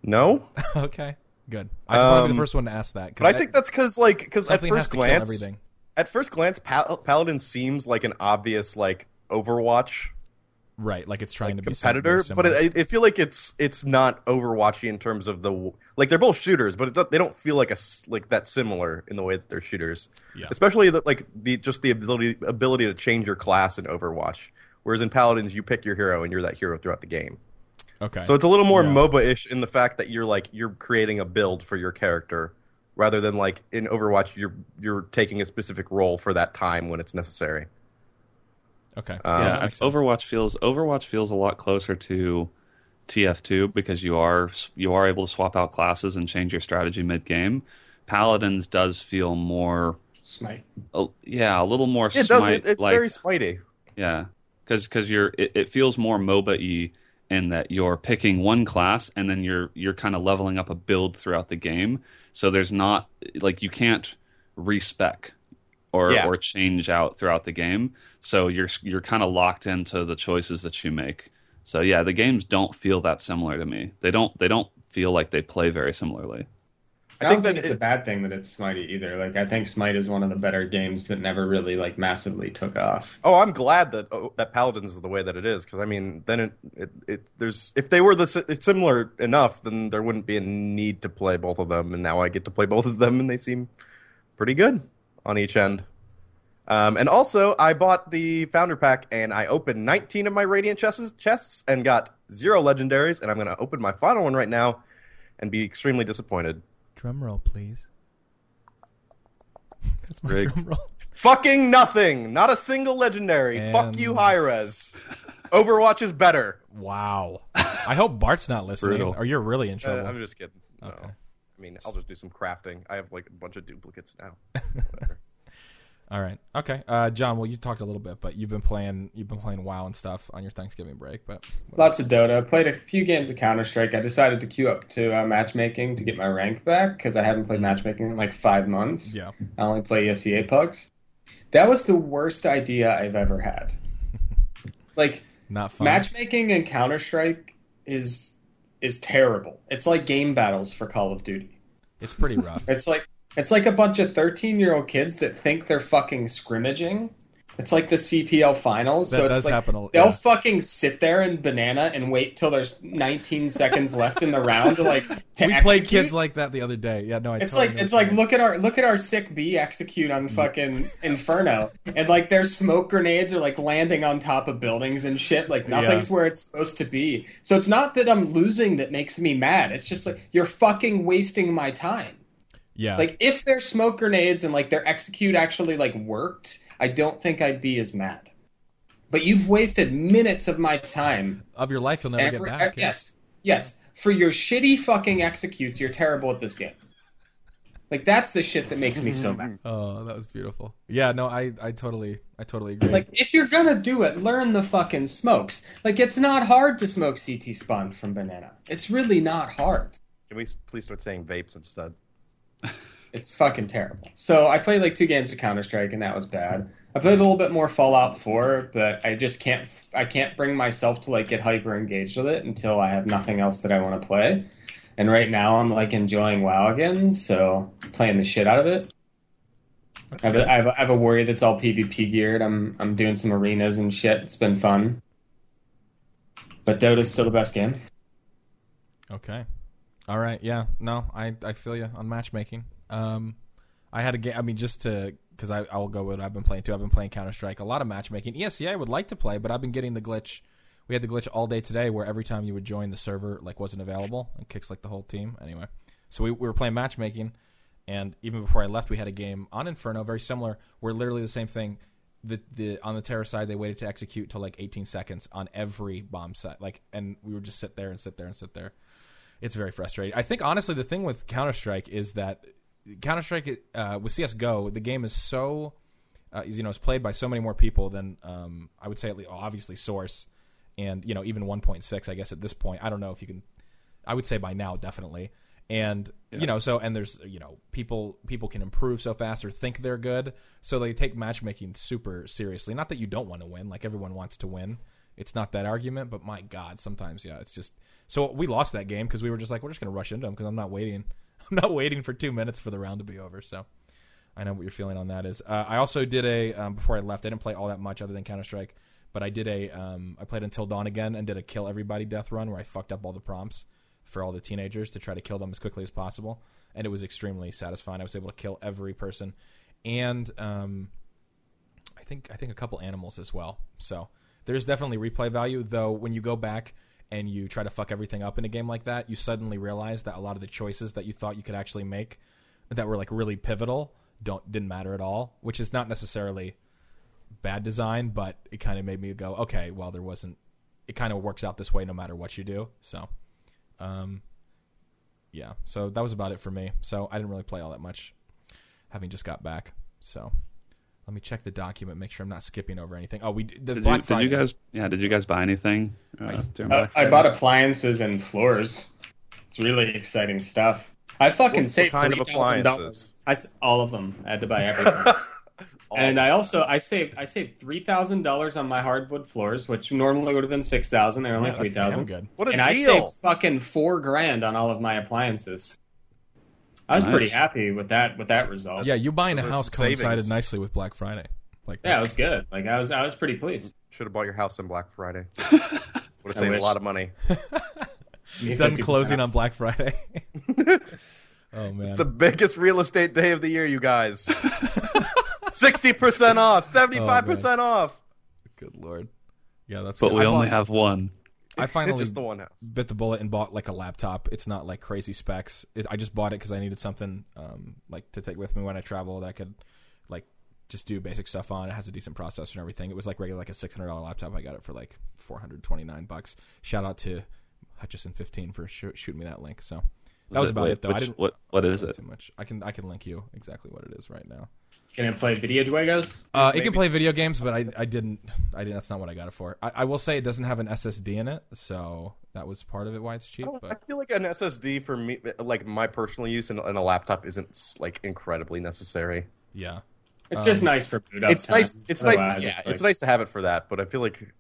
No, okay, good. I just want to be Um, the first one to ask that. but I think that's because like because at first glance, everything. at first glance, Pal- Paladin seems like an obvious like Overwatch Right, like it's trying like, to be competitor, but. I, I feel like it's it's not Overwatchy in terms of the like they're both shooters, but it's not, they don't feel like a s- like that similar in the way that they're shooters. Yeah. Especially the, like the just the ability ability to change your class in Overwatch, whereas in Paladins you pick your hero and you're that hero throughout the game. Okay. So it's a little more Yeah. MOBA-ish in the fact that you're like you're creating a build for your character rather than like in Overwatch you're you're taking a specific role for that time when it's necessary. okay. Um, yeah, that sense. Overwatch feels Overwatch feels a lot closer to TF2 because you are you are able to swap out classes and change your strategy mid game. Paladins does feel more, Smite. uh, yeah, a little more. It does. smite, It, it's like, very Spidey. Yeah, because because you're it, it feels more MOBA-y in that you're picking one class and then you're you're kind of leveling up a build throughout the game. So there's not like you can't respec or Yeah. or change out throughout the game. So you're you're kind of locked into the choices that you make. So yeah, the games don't feel that similar to me. They don't they don't feel like they play very similarly. I, I don't think think that it's it- a bad thing that it's Smitey either. Like I think Smite is one of the better games that never really like massively took off. Oh, I'm glad that oh, that Paladins is the way that it is because I mean, then it, it it there's if they were this it's similar enough, then there wouldn't be a need to play both of them, and now I get to play both of them, and they seem pretty good on each end. Um, and also, I bought the founder pack, and I opened 19 of my radiant chests, chests and got zero legendaries, and I'm going to open my final one right now, and be extremely disappointed. Drum roll, please. That's my Rigged. drum roll. Fucking nothing, not a single legendary. Fuck you, Hi-Rez. Overwatch is better. Wow. I hope Bart's not listening, Brutal. or you're really in Uh. I'm just kidding. No. Okay. I mean, I'll just do some crafting. I have like a bunch of duplicates now. All right. Okay. Uh, John, well, you talked a little bit, but you've been playing you've been playing WoW and stuff on your Thanksgiving break, but Lots of Dota. Played a few games of Counter Strike. I decided to queue up to uh, matchmaking to get my rank back because I haven't played matchmaking in like five months. yeah. I only play ESEA pugs. That was the worst idea I've ever had. like Not fun. matchmaking in Counter Strike is is terrible. It's like game battles for Call of Duty. It's pretty rough. It's like it's like a bunch of 13-year-old kids that think they're fucking scrimmaging. It's like the CPL finals. That so it's does like happen a- they'll yeah. fucking sit there and banana and wait till there's 19 seconds left in the round to like to we played kids like that the other day. Yeah, no, I It's totally like it's like look at our look at our sick B execute on mm. fucking Inferno, and like their smoke grenades are like landing on top of buildings and shit. Like nothing's where it's supposed to be. So it's not that I'm losing that makes me mad. It's just like you're fucking wasting my time. Yeah. Like if their smoke grenades and like their execute actually like worked, I don't think I'd be as mad. But you've wasted minutes of my time of your life, you'll never Every- get back. yes, yes. For your shitty fucking executes, you're terrible at this game. Like that's the shit that makes me so mad. Oh, that was beautiful. Yeah, no, I, I totally, I totally agree. Like if you're gonna do it, learn the fucking smokes. Like it's not hard to smoke CT spawn from banana. It's really not hard. Can we please start saying vapes instead? It's fucking terrible. So I played like two games of Counter Strike, and that was bad. I played a little bit more Fallout 4, but I just can't. I can't bring myself to like get hyper engaged with it until I have nothing else that I want to play. And right now, I'm like enjoying WoW again, so playing the shit out of it. I have, a, I, have a, I have a warrior that's all PvP geared. I'm I'm doing some arenas and shit. It's been fun. But Dota's still the best game. Okay. All right. Yeah. No, I I feel you on matchmaking. Um, I had a game. I mean, just to because I I'll go with I've been playing too. I've been playing Counter Strike. A lot of matchmaking. ESEA I would like to play, but I've been getting the glitch. We had the glitch all day today, where every time you would join, the server like wasn't available and kicks like the whole team. Anyway, so we, we were playing matchmaking, and even before I left, we had a game on Inferno, very similar, where literally the same thing. The, the on the terror side, they waited to execute till like 18 seconds on every bomb site, like, and we would just sit there and sit there and sit there it's very frustrating. I think honestly, the thing with Counter Strike is that Counter Strike uh, with CS:GO, the game is so uh, you know it's played by so many more people than um, I would say at least obviously Source and you know even 1.6. I guess at this point, I don't know if you can. I would say by now definitely. And you know, so and there's you know people people can improve so fast or think they're good, so they take matchmaking super seriously. Not that you don't want to win, like everyone wants to win. It's not that argument, but my God, sometimes yeah, it's just. So we lost that game because we were just like, we're just gonna rush into them because I'm not waiting. I'm not waiting for two minutes for the round to be over. So I know what your feeling on that is. Uh, I also did a um, before I left. I didn't play all that much other than Counter Strike, but I did a um, I played Until Dawn again and did a kill everybody death run where I fucked up all the prompts for all the teenagers to try to kill them as quickly as possible, and it was extremely satisfying. I was able to kill every person, and um, I think I think a couple animals as well. So there's definitely replay value, though. When you go back and you try to fuck everything up in a game like that, you suddenly realize that a lot of the choices that you thought you could actually make that were like really pivotal don't didn't matter at all, which is not necessarily bad design, but it kind of made me go, okay, well there wasn't. It kind of works out this way no matter what you do. So, um, yeah. So that was about it for me. So I didn't really play all that much, having just got back. So let me check the document, make sure I'm not skipping over anything. Oh, we the Did you, Black did you guys? Yeah, did you guys buy anything? Uh, during Uh, I bought appliances and floors. It's really exciting stuff. I fucking What saved kind of $3,000. appliances? I s- all of them. I had to buy everything. and I also I saved I saved three thousand dollars on my hardwood floors, which normally would have been six thousand. They're only Yeah, three that's damn good. What a And I saved fucking four grand on all of my appliances. I was Nice. pretty happy with that with that result. Yeah, you buying a house coincided savings. nicely with Black Friday. Like yeah, it was good. Like I was I was pretty pleased. Should have bought your house on Black Friday. Would have I saved a lot of money. done closing on Black Friday. oh man, It's the biggest real estate day of the year, you guys. Sixty percent off, oh, seventy-five percent off. good lord. Yeah, that's. But good. we I only bought- have one. I finally Just the one house. bit the bullet and bought like a laptop. It's not like crazy specs. It, I just bought it because I needed something um, like to take with me when I travel that I could like just do basic stuff on. It has a decent processor and everything. It was like regular like a six hundred dollar laptop. I got it for like four hundred twenty nine bucks. Shout out to Hutchison fifteen for sh- shooting me that link. So that was it- about wait, it though. I didn't What what is say it? too much. I can I can link you exactly what it is right now. Can it play video juegos? Uh, it can play video games, but I, I didn't. I didn't. That's not what I got it for. I, I will say it doesn't have an SSD in it, so that was part of it why it's cheap. I don't- I feel like an SSD for me, like my personal use in, in a laptop, isn't like incredibly necessary. yeah, It's Um, just nice for boot up. It's nice. time. It's nice. Yeah, it's it's like- nice to have it for that. But I feel like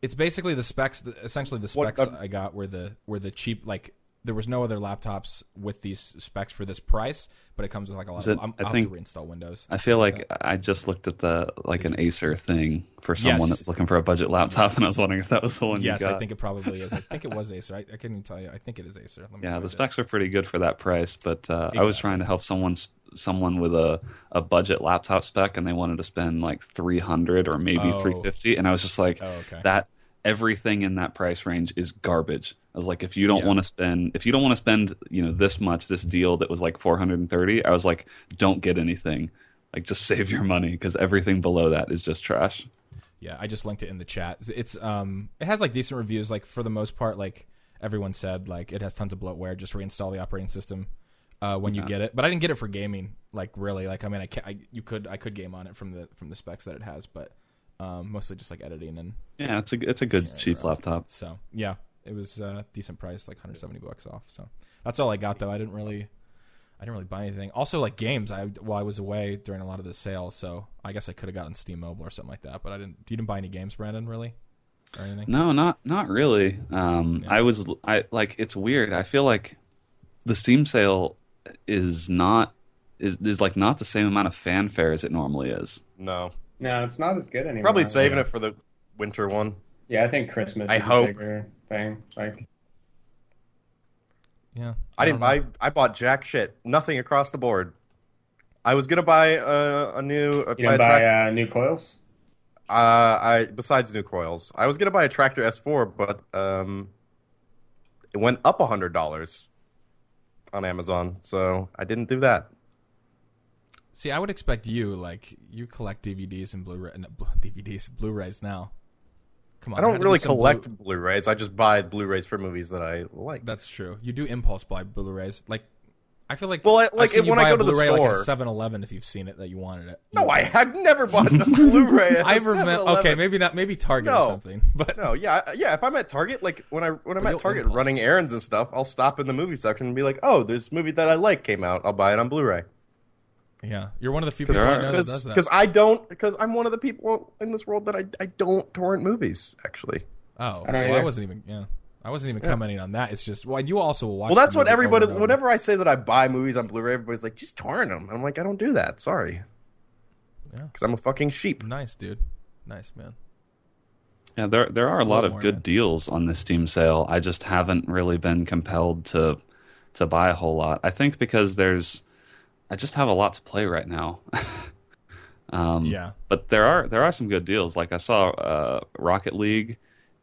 it's basically the specs. Essentially, the What- specs uh, I got were the were the cheap. Like there was no other laptops with these specs for this price, but it comes with like a lot. Is Of, it- I'm, I think- have to reinstall Windows. I feel like I just looked at the like an Acer thing for someone Yes. that's looking for a budget laptop, and I was wondering if that was the one Yes. I think it probably is. I think it was Acer. I, I couldn't even tell you. I think it is Acer. Let me yeah, the it. specs are pretty good for that price, but uh, I was trying to help someone someone with a, a budget laptop spec, and they wanted to spend like three hundred or maybe Oh. three fifty, and I was just like, Oh, okay. that everything in that price range is garbage. I was like, if you don't Yeah. want to spend, if you don't want to spend, you know, this much, this deal that was like 430, I was like, don't get anything. Like, just save your money because everything below that is just trash. Yeah, I just linked it in the chat. It's- um, it has like decent reviews. Like for the most part, like everyone said, like it has tons of bloatware. Just reinstall the operating system uh, when you get it. But I didn't get it for gaming. Like really, like I mean, I can I, you could I could game on it from the from the specs that it has, but um, mostly just like editing and Yeah, it's a it's a good cheap laptop. so yeah, it was a decent price, like 170 bucks off. So that's all I got though. I didn't really, I didn't really buy anything. Also, like games, I while I was away during a lot of the sales, so I guess I could have gotten Steam Mobile or something like that. But I didn't. You didn't buy any games, Brandon? Really? Or anything? No, not not really. Um, Yeah. I was I like it's weird. I feel like the Steam sale is not is is like not the same amount of fanfare as it normally is. no, No, it's not as good anymore. probably saving Yeah. it for the winter one. Yeah, I think Christmas I is hope. a bigger thing. Like, Yeah. I didn't know. buy. I bought jack shit. Nothing across the board. I was gonna buy a, a new. A, you buy a don't buy trac- uh, new coils? Uh, I besides new coils, I was gonna buy a Traktor S4, but um, it went up a hundred dollars on Amazon, so I didn't do that. See, I would expect you like you collect DVDs and Blu-ray, no, DVDs, Blu-rays now. Come on, I don't had to be really collect Blu- Blu-rays. I just buy Blu-rays for movies that I like. That's true. You do impulse buy Blu-rays. Like, I feel like Well, I- like, when I go to the like store- at 7-Eleven if you've seen it that you wanted it. no, I have never bought a Blu-ray. At I remember. Okay, maybe not. Maybe Target No. or something. But No, yeah, yeah. If I'm at Target, like when I when I'm at Target impulse. running errands and stuff, I'll stop in the movie section and be like, "Oh, this movie that I like came out. I'll buy it on Blu-ray." Yeah, you're one of the few people There I are- know that does that. Because I don't, because I'm one of the people in this world that I I don't torrent movies. Actually, Oh, I don't well, I wasn't even. Yeah, I wasn't even commenting on that. It's just well, you also will watch. well, that's what movie over everybody. over. Whenever I say that I buy movies on Blu-ray, everybody's like, "Just torrent them." I'm like, I don't do that. Sorry, Yeah. because I'm a fucking sheep. Nice, dude. Nice, man. Yeah, there there are a lot lot of more, good yeah. deals on this Steam sale. I just haven't really been compelled to to buy a whole lot. I think because there's I just have a lot to play right now. um, Yeah. but there are there are some good deals. Like I saw uh, Rocket League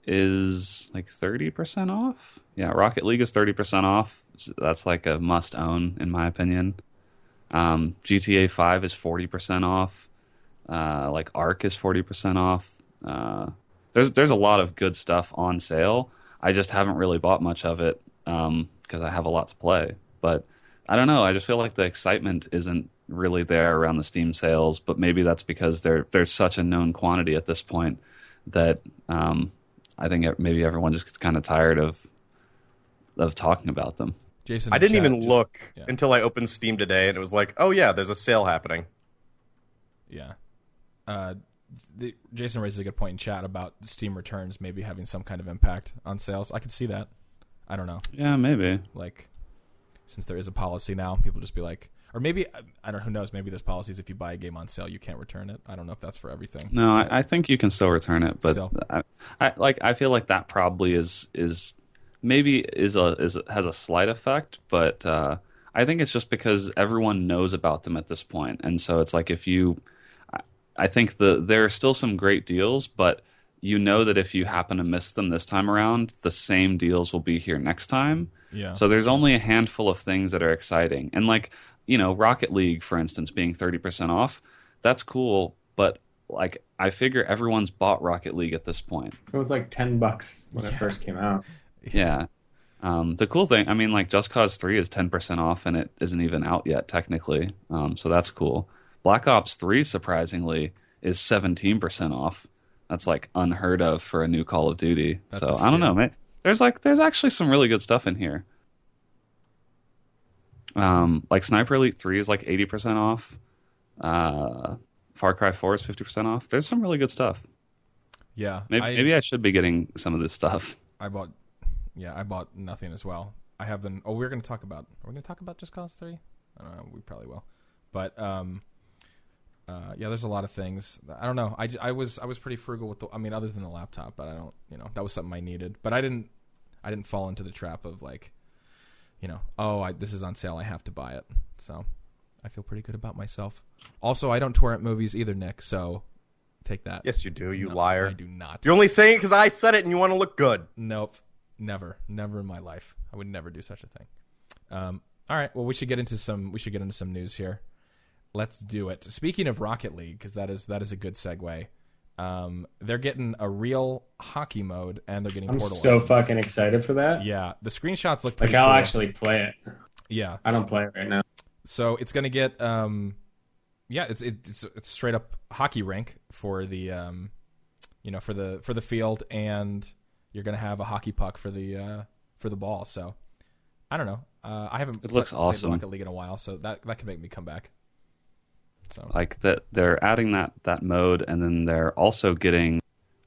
is like thirty percent off. Yeah, Rocket League is thirty percent off. That's like a must own in my opinion. Um, GTA Five is forty percent off. Uh, like ARK is forty percent off. Uh, there's there's a lot of good stuff on sale. I just haven't really bought much of it because I have a lot to play. But I don't know. I just feel like the excitement isn't really there around the Steam sales. But maybe that's because there there's such a known quantity at this point that um, I think maybe everyone just gets kind of tired of of talking about them. Jason, I didn't chat even just- look yeah. until I opened Steam today, and it was like, "Oh yeah, there's a sale happening." Yeah. Uh, the, Jason raises a good point in chat about Steam returns maybe having some kind of impact on sales. I could see that. I don't know. Yeah, maybe. Like, since there is a policy now, people just be like, or maybe I don't. know, Who knows? Maybe there's policies if you buy a game on sale, you can't return it. I don't know if that's for everything. No, I, I think you can still return it, but. I, I like I feel like that probably is is maybe is a is has a slight effect, but uh, I think it's just because everyone knows about them at this point, and so it's like if you, I- I think the there are still some great deals, but you know that if you happen to miss them this time around, the same deals will be here next time. Yeah. So there's only a handful of things that are exciting. And like, you know, Rocket League, for instance, being 30% off, that's cool. But like, I figure everyone's bought Rocket League at this point. It was like ten bucks when it first came out. Yeah. Um, the cool thing, I mean, like, Just Cause 3 is 10% off and it isn't even out yet, technically. Um, so that's cool. Black Ops 3, surprisingly, is 17% off. That's like unheard of for a new Call of Duty. That's so I don't know, steal. man. There's like there's actually some really good stuff in here. Um, like Sniper Elite 3 is like 80% off. Uh, Far Cry 4 is 50% off. There's some really good stuff. Yeah, Maybe I, maybe I should be getting some of this stuff. I bought. Yeah, I bought nothing as well. I have been. Oh, we're going to talk about. Are we going to talk about Just Cause Three? I don't know. We probably will. But um, uh, yeah, there's a lot of things. I don't know. I, I was I was pretty frugal with the. I mean, other than the laptop, but I don't. You know, that was something I needed. But I didn't. I didn't fall into the trap of like, you know, oh, I, this is on sale. I have to buy it. So I feel pretty good about myself. Also, I don't torrent movies either, Nick. So take that. Yes, you do. You No, liar. I do not. You're only saying it because I said it and you want to look good. Nope. Never. Never in my life. I would never do such a thing. Um, all right. Well, we should get into some. We should get into some news here. Let's do it. Speaking of Rocket League, because that is that is a good segue. Um, they're getting a real hockey mode, and they're getting I'm portal. so items. fucking excited for that. Yeah, the screenshots look Like. I'll cool. actually play it. Yeah. I don't play it right now. So it's gonna get. Um, yeah, it's it's it's straight up hockey rink for the um, you know, for the for the field, and you're gonna have a hockey puck for the uh for the ball. So I don't know. Uh, I haven't. It looks played awesome. Rocket League in a while, so that that could make me come back. So like that they're adding that that mode and then they're also getting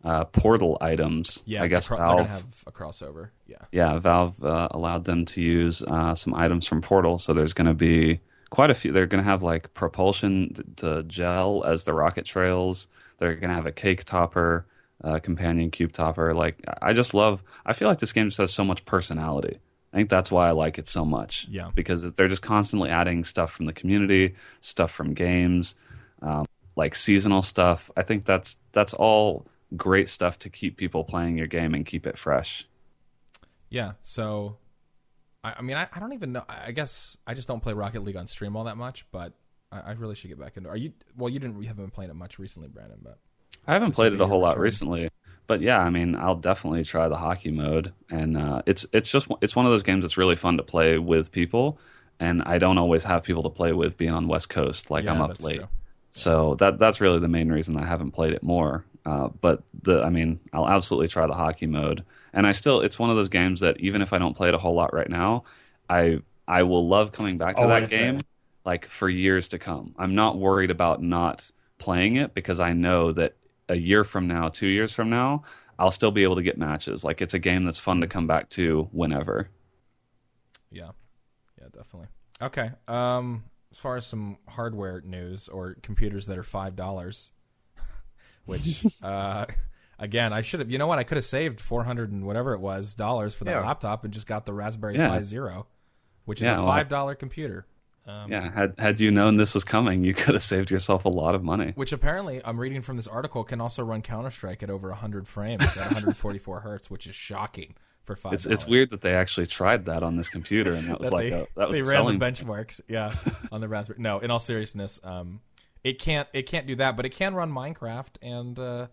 uh, portal items yeah, i guess cro- valve have a crossover. Yeah, yeah valve uh, allowed them to use uh, some items from portal so there's going to be quite a few they're going to have like propulsion to gel as the rocket trails they're going to have a cake topper uh, companion cube topper like i just love i feel like this game just has so much personality I think that's why I like it so much. Yeah. Because they're just constantly adding stuff from the community, stuff from games, um, like seasonal stuff. I think that's that's all great stuff to keep people playing your game and keep it fresh. yeah. So I, I mean, I, I don't even know. I guess I just don't play Rocket League on stream all that much, but I, I really should get back into. Are you? Well, you didn't. You haven't been playing it much recently, Brandon. But I haven't played it a whole lot recently, but yeah, I mean, I'll definitely try the hockey mode, and uh, it's it's just it's one of those games that's really fun to play with people, and I don't always have people to play with being on West Coast, like yeah, I'm up late. true. So that that's really the main reason I haven't played it more. Uh, but the I mean, I'll absolutely try the hockey mode, and I still it's one of those games that even if I don't play it a whole lot right now, I I will love coming back to that game there. like for years to come. I'm not worried about not playing it because I know that a year from now, two years from now, I'll still be able to get matches. Like it's a game that's fun to come back to whenever. Yeah, yeah, definitely. Okay. Um, as far as some hardware news or computers that are five dollars, which uh, again, I should have. You know what? I could have saved four hundred and whatever it was dollars for that Yeah. laptop and just got the Raspberry Yeah. Pi Zero, which is Yeah, a five dollar computer. Um, Yeah, had had you known this was coming, you could have saved yourself a lot of money. Which apparently, I'm reading from this article, can also run Counter Strike at over 100 frames at 144 hertz, which is shocking for five. It's it's weird that they actually tried that on this computer, and that was that like they, a, that was they the ran the benchmarks, yeah, on the Raspberry. No, in all seriousness, um, it can't it can't do that, but it can run Minecraft and uh,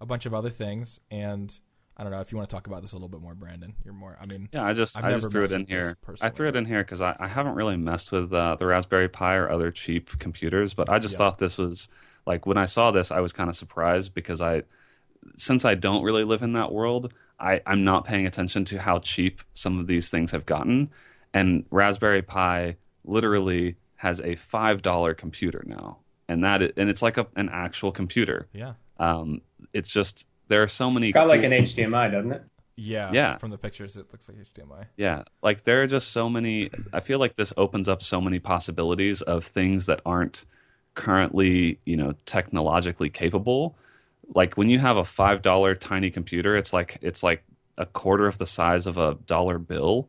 a bunch of other things. And I don't know if you want to talk about this a little bit more, Brandon. You're more. I mean, Yeah, I just I've I just threw it in here. I threw it in here because I, I haven't really messed with uh, the Raspberry Pi or other cheap computers, but I just Yeah. thought this was like when I saw this, I was kind of surprised because I, since I don't really live in that world, I I'm not paying attention to how cheap some of these things have gotten, and Raspberry Pi literally has a five dollar computer now, and that and it's like a, an actual computer. yeah, Um, it's just there are so many. It's got like an HDMI, doesn't it? yeah, Yeah. From the pictures, it looks like HDMI. Yeah, like there are just so many. I feel like this opens up so many possibilities of things that aren't currently, you know, technologically capable. Like when you have a five dollar tiny computer, it's like it's like a quarter of the size of a dollar bill.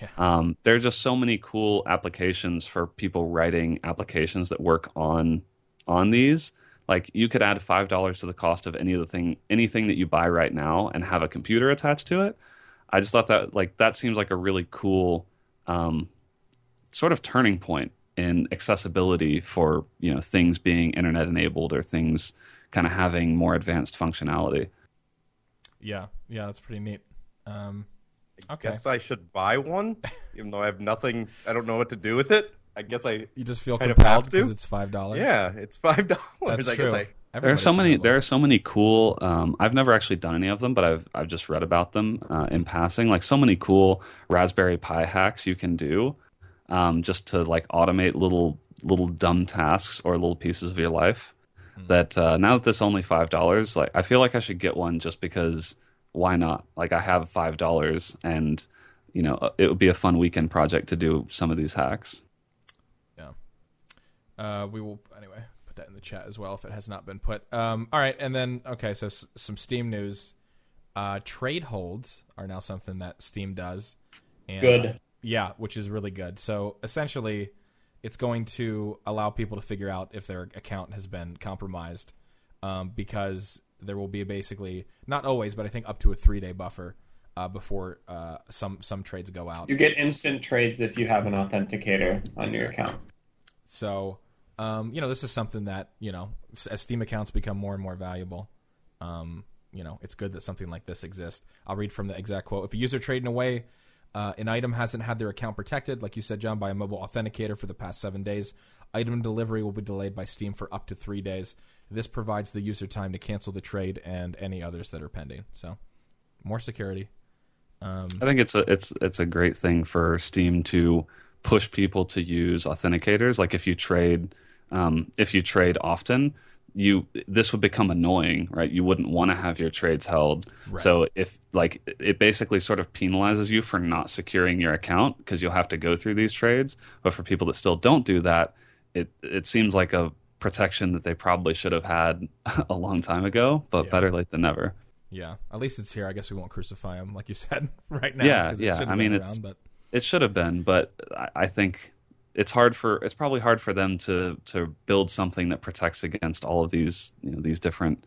Yeah. Um, there are just so many cool applications for people writing applications that work on on these. Like you could add five dollars to the cost of any of the thing anything that you buy right now and have a computer attached to it. I just thought that like that seems like a really cool um, sort of turning point in accessibility for you know things being internet enabled or things kind of having more advanced functionality. Yeah, yeah, that's pretty neat. Um, okay, Guess I should buy one, even though I have nothing. I don't know what to do with it. I guess I You just feel Kind of compelled have because it's five dollars. yeah, it's five dollars. that's I true. guess I There are so many. There are so many cool. Um, I've never actually done any of them, but I've I've just read about them uh, in passing. Like so many cool Raspberry Pi hacks you can do, um, just to like automate little little dumb tasks or little pieces of your life. That uh, now that this is only five dollars, like I feel like I should get one just because. Why not? Like I have five dollars, and you know it would be a fun weekend project to do some of these hacks. Uh, we will anyway put that in the chat as well if it has not been put. Um, all right, and then okay, so s- some Steam news. Uh, trade holds are now something that Steam does. And, Good. yeah, which is really good. So essentially, it's going to allow people to figure out if their account has been compromised, um, because there will be basically not always, but I think up to a three day buffer uh, before uh, some some trades go out. You get instant trades if you have an authenticator on your account. So, um, you know, this is something that you know, as Steam accounts become more and more valuable, um, you know, it's good that something like this exists. I'll read from the exact quote: If a user trading away uh, an item hasn't had their account protected, like you said, John, by a mobile authenticator for the past seven days, item delivery will be delayed by Steam for up to three days. This provides the user time to cancel the trade and any others that are pending. So, more security. Um, I think it's a it's it's a great thing for Steam to push people to use authenticators. Like if you trade um, if you trade often, you this would become annoying, right? You wouldn't want to have your trades held. Right. So if like it basically sort of penalizes you for not securing your account because you'll have to go through these trades. But for people that still don't do that, it it seems like a protection that they probably should have had a long time ago. But Yeah. better late than never. yeah, at least it's here. I guess we won't crucify him, like you said, right now. Yeah, yeah. I mean, been it's- but It should have been, but I, I think it's hard for it's probably hard for them to to build something that protects against all of these you know these different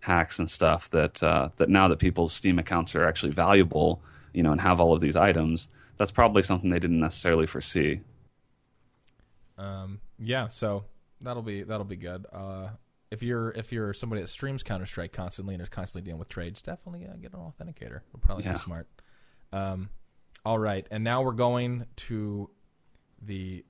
hacks and stuff that uh, that now that people's Steam accounts are actually valuable, you know, and have all of these items, that's probably something they didn't necessarily foresee. Um, yeah, so that'll be that'll be good. Uh, if you're if you're somebody that streams Counter Strike constantly and is constantly dealing with trades, definitely uh, get an authenticator. It'll probably Yeah. be smart. Um, all right, and now we're going to the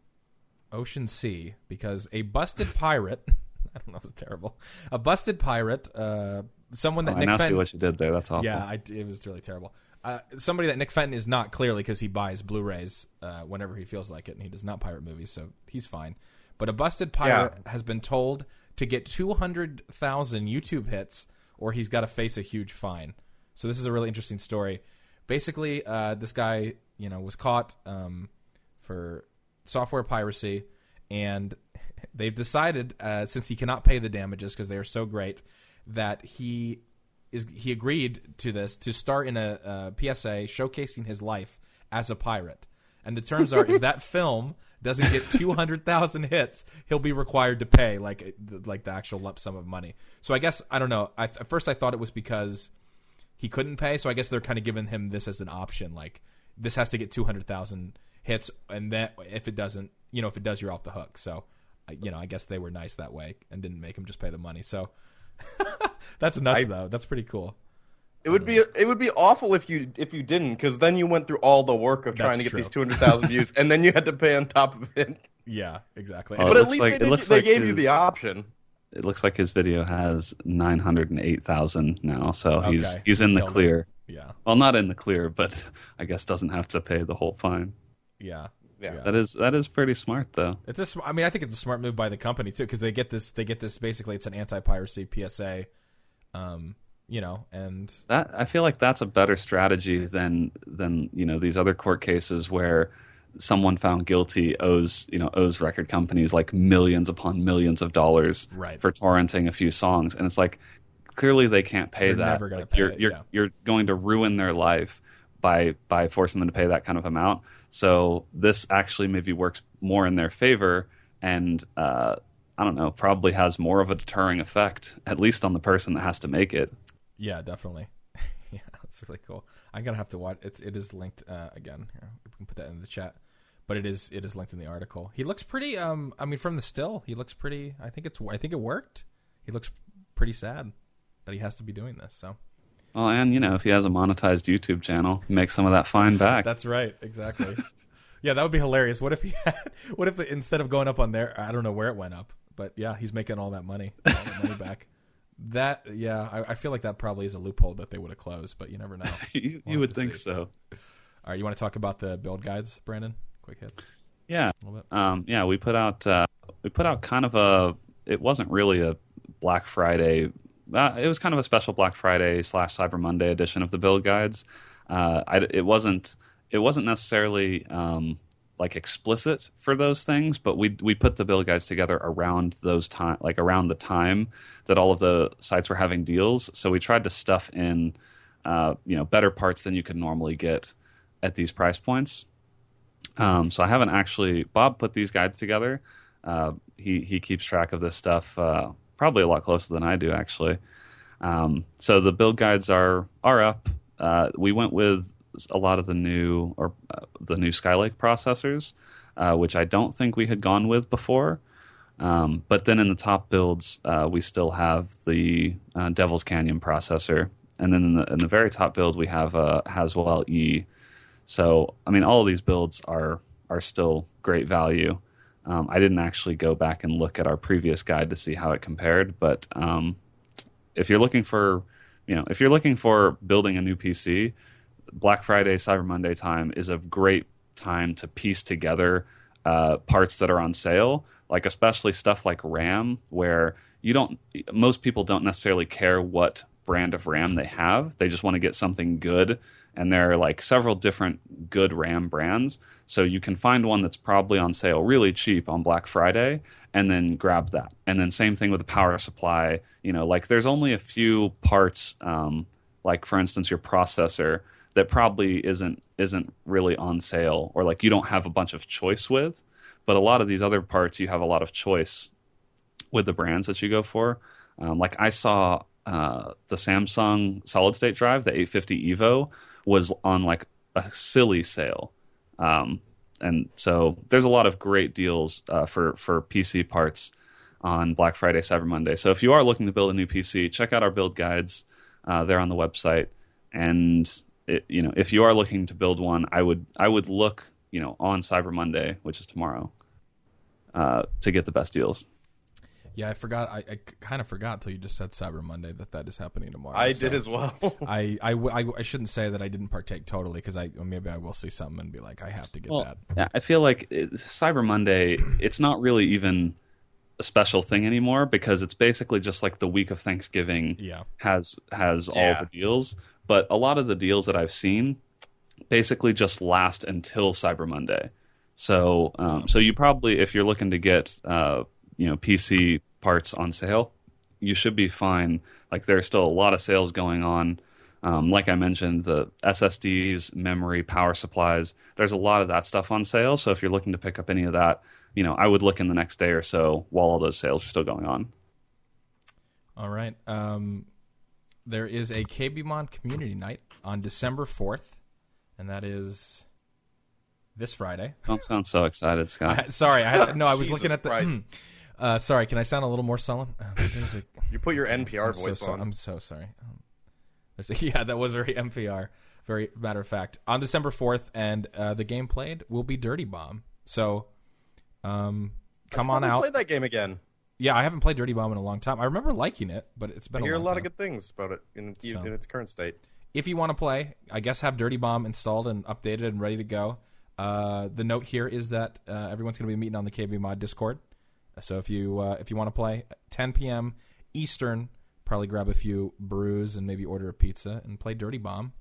Ocean Sea because a busted pirate. I don't know if it's terrible. A busted pirate. Uh, someone that Oh, I Nick now see Fenton, what you did there. That's awful. yeah, I, it was really terrible. Uh, somebody that Nick Fenton is not clearly because he buys Blu-rays uh, whenever he feels like it, and he does not pirate movies, so he's fine. But a busted pirate has been told to get two hundred thousand YouTube hits, or he's got to face a huge fine. So this is a really interesting story. Basically, uh, this guy, you know, was caught um, for software piracy, and they've decided uh, since he cannot pay the damages because they are so great that he is he agreed to this to start in a, a PSA showcasing his life as a pirate. And the terms are if that film doesn't get 200,000 hits, he'll be required to pay like like the actual lump sum of money. So I guess I don't know. I, at first I thought it was because he couldn't pay, so I guess they're kind of giving him this as an option like this has to get 200,000 hits and that if it doesn't, you know, if it does you're off the hook. So you know, I guess they were nice that way and didn't make him just pay the money. So that's nuts I- though. That's pretty cool. It would be it would be awful if you if you didn't because then you went through all the work of trying to get true. these two hundred thousand views and then you had to pay on top of it. Yeah, exactly. Oh, But at least like- they, did, they like gave you the option. It looks like his video has nine hundred and eight thousand now, so he's Okay, he's in the killed it. clear. yeah, Well, not in the clear, but I guess doesn't have to pay the whole fine. Yeah, Yeah. That is that is pretty smart though. It's a. sm- I mean, I think it's a smart move by the company too, because they get this. They get this. Basically, it's an anti-piracy PSA. Um, you know, and That I feel like that's a better strategy than than you know these other court cases where someone found guilty owes you know owes record companies like millions upon millions of dollars Right. for torrenting a few songs, and it's like clearly they can't pay They're that. never Like, pay you're it, you're yeah. you're going to ruin their life by by forcing them to pay that kind of amount. So this actually maybe works more in their favor, and uh, I don't know, probably has more of a deterring effect, at least on the person that has to make it. yeah, definitely. yeah, that's really cool. I'm gonna have to watch. It's it is linked uh, again. Here, we can put that in the chat. But it is it is linked in the article. He looks pretty. Um, I mean, from the still, he looks pretty. I think it's. I think it worked. He looks pretty sad that he has to be doing this. So Well, and you know, if he has a monetized YouTube channel, make some of that fine back. That's right, exactly. Yeah, that would be hilarious. What if he had? What if instead of going up on there, I don't know where it went up, but yeah, he's making all that money, all that money back. That yeah, I, I feel like that probably is a loophole that they would have closed, but you never know. you, you would think see. so. All right, you want to talk about the build guides, Brandon? Quick hits, Yeah, a little bit. um, yeah. We put out uh, we put out kind of a. It wasn't really a Black Friday. Uh, it was kind of a special Black Friday slash Cyber Monday edition of the build guides. Uh, I, it wasn't. It wasn't necessarily um, like explicit for those things, but we we put the build guides together around those time, like around the time that all of the sites were having deals. So we tried to stuff in, uh, you know, better parts than you could normally get at these price points. Um, so I haven't actually. Bob put these guides together. Uh, he he keeps track of this stuff uh, probably a lot closer than I do actually. Um, so the build guides are are up. Uh, we went with a lot of the new or uh, the new Skylake processors, uh, which I don't think we had gone with before. Um, but then in the top builds, uh, we still have the uh, Devil's Canyon processor, and then in the, in the very top build, we have a Haswell E. So I mean, all of these builds are are still great value. Um, I didn't actually go back and look at our previous guide to see how it compared, but um, if you're looking for, you know, if you're looking for building a new PC, Black Friday, Cyber Monday time is a great time to piece together uh, parts that are on sale, like especially stuff like RAM, where you don't, most people don't necessarily care what brand of RAM they have. They just want to get something good. And there are like several different good RAM brands. So you can find one that's probably on sale really cheap on Black Friday and then grab that. And then same thing with the power supply. You know, like there's only a few parts, um, like for instance, your processor that probably isn't isn't really on sale or like you don't have a bunch of choice with. But a lot of these other parts, you have a lot of choice with the brands that you go for. Um, like I saw uh, the Samsung solid state drive, the 850 Evo, was on like a silly sale. Um, and so there's a lot of great deals uh, for for PC parts on Black Friday, Cyber Monday. So if you are looking to build a new PC, check out our build guides. Uh, they're on the website, and it, you know if you are looking to build one, I would I would look you know on Cyber Monday, which is tomorrow, uh, to get the best deals. Yeah, I forgot. I, I kind of forgot until you just said Cyber Monday that that is happening tomorrow. I so did as well. I I I shouldn't say that I didn't partake totally because I maybe I will see something and be like I have to get Well, that. yeah, I feel like it, Cyber Monday, it's not really even a special thing anymore because it's basically just like the week of Thanksgiving Yeah. has has all the deals. But a lot of the deals that I've seen basically just last until Cyber Monday. So um, so you probably if you're looking to get uh, you know PC parts on sale, you should be fine. Like there's still a lot of sales going on. Um, like I mentioned, the SSDs, memory, power supplies. There's a lot of that stuff on sale. So if you're looking to pick up any of that, you know, I would look in the next day or so while all those sales are still going on. All right. Um, there is a KB Mod community night on December fourth, and that is this Friday. Don't sound so excited, Scott. had, sorry, I had, no, I was looking at the. Uh, sorry, can I sound a little more sullen? Uh, a- You put your NPR I'm voice so- on. I'm so sorry. Um, there's a, yeah, that was very NPR. Very matter of fact. On December fourth, and uh, the game played will be Dirty Bomb. So, um, come on out. Play that game again. Yeah, I haven't played Dirty Bomb in a long time. I remember liking it, but it's been I a hear a long lot time. of good things about it in, So. in its current state. if you want to play, I guess have Dirty Bomb installed and updated and ready to go. Uh, the note here is that uh, everyone's going to be meeting on the KB Mod Discord. So if you uh, if you want to play, 10 p.m. Eastern, probably grab a few brews and maybe order a pizza and play Dirty Bomb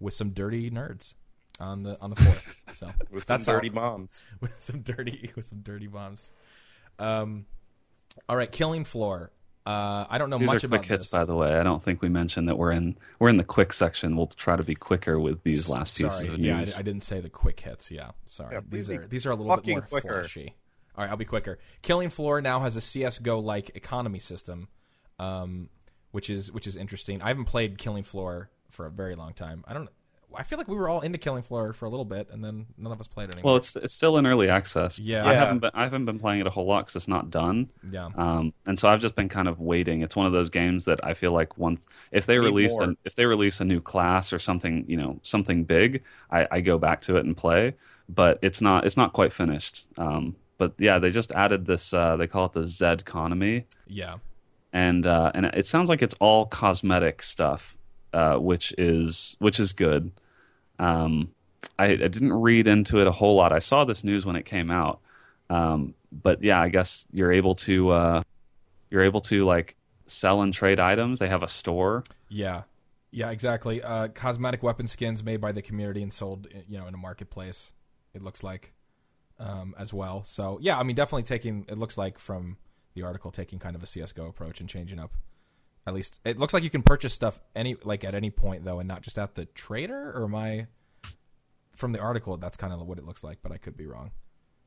with some dirty nerds on the on the fourth. So With some that's how- dirty bombs. with some dirty with some dirty bombs. Um, all right, Killing Floor. Uh, I don't know These much are quick about hits, this. by the way. I don't think we mentioned that we're in we're in the quick section. We'll try to be quicker with these last pieces Sorry, of yeah, I. I didn't say the quick hits. Yeah, sorry. Yeah, these are these are a little bit more quicker. flashy. All right, I'll be quicker. Killing Floor now has a CS:GO like economy system, um, which is which is interesting. I haven't played Killing Floor for a very long time. I don't. I feel like we were all into Killing Floor for a little bit, and then none of us played it anymore. well, it's it's still in early access. Yeah. I Yeah. haven't been I haven't been playing it a whole lot because it's not done. yeah, Um, and so I've just been kind of waiting. It's one of those games that I feel like once if they Need release more. a, if they release a new class or something, you know, something big, I, I go back to it and play. but it's not it's not quite finished. Um, but yeah, they just added this. Uh, they call it the Z economy, Yeah. and uh, and it sounds like it's all cosmetic stuff, uh, which is which is good. Um, I, I didn't read into it a whole lot. I saw this news when it came out, um, but yeah, I guess you're able to uh, you're able to like sell and trade items. They have a store. Yeah, yeah, exactly. Uh, cosmetic weapon skins made by the community and sold, you know, in a marketplace. It looks like, um, as well. So yeah, I mean, definitely taking. It looks like from the article taking kind of a CS:GO approach and changing up. At least it looks like you can purchase stuff any like at any point though, and not just at the trader. Or I from the article? That's kind of what it looks like, but I could be wrong.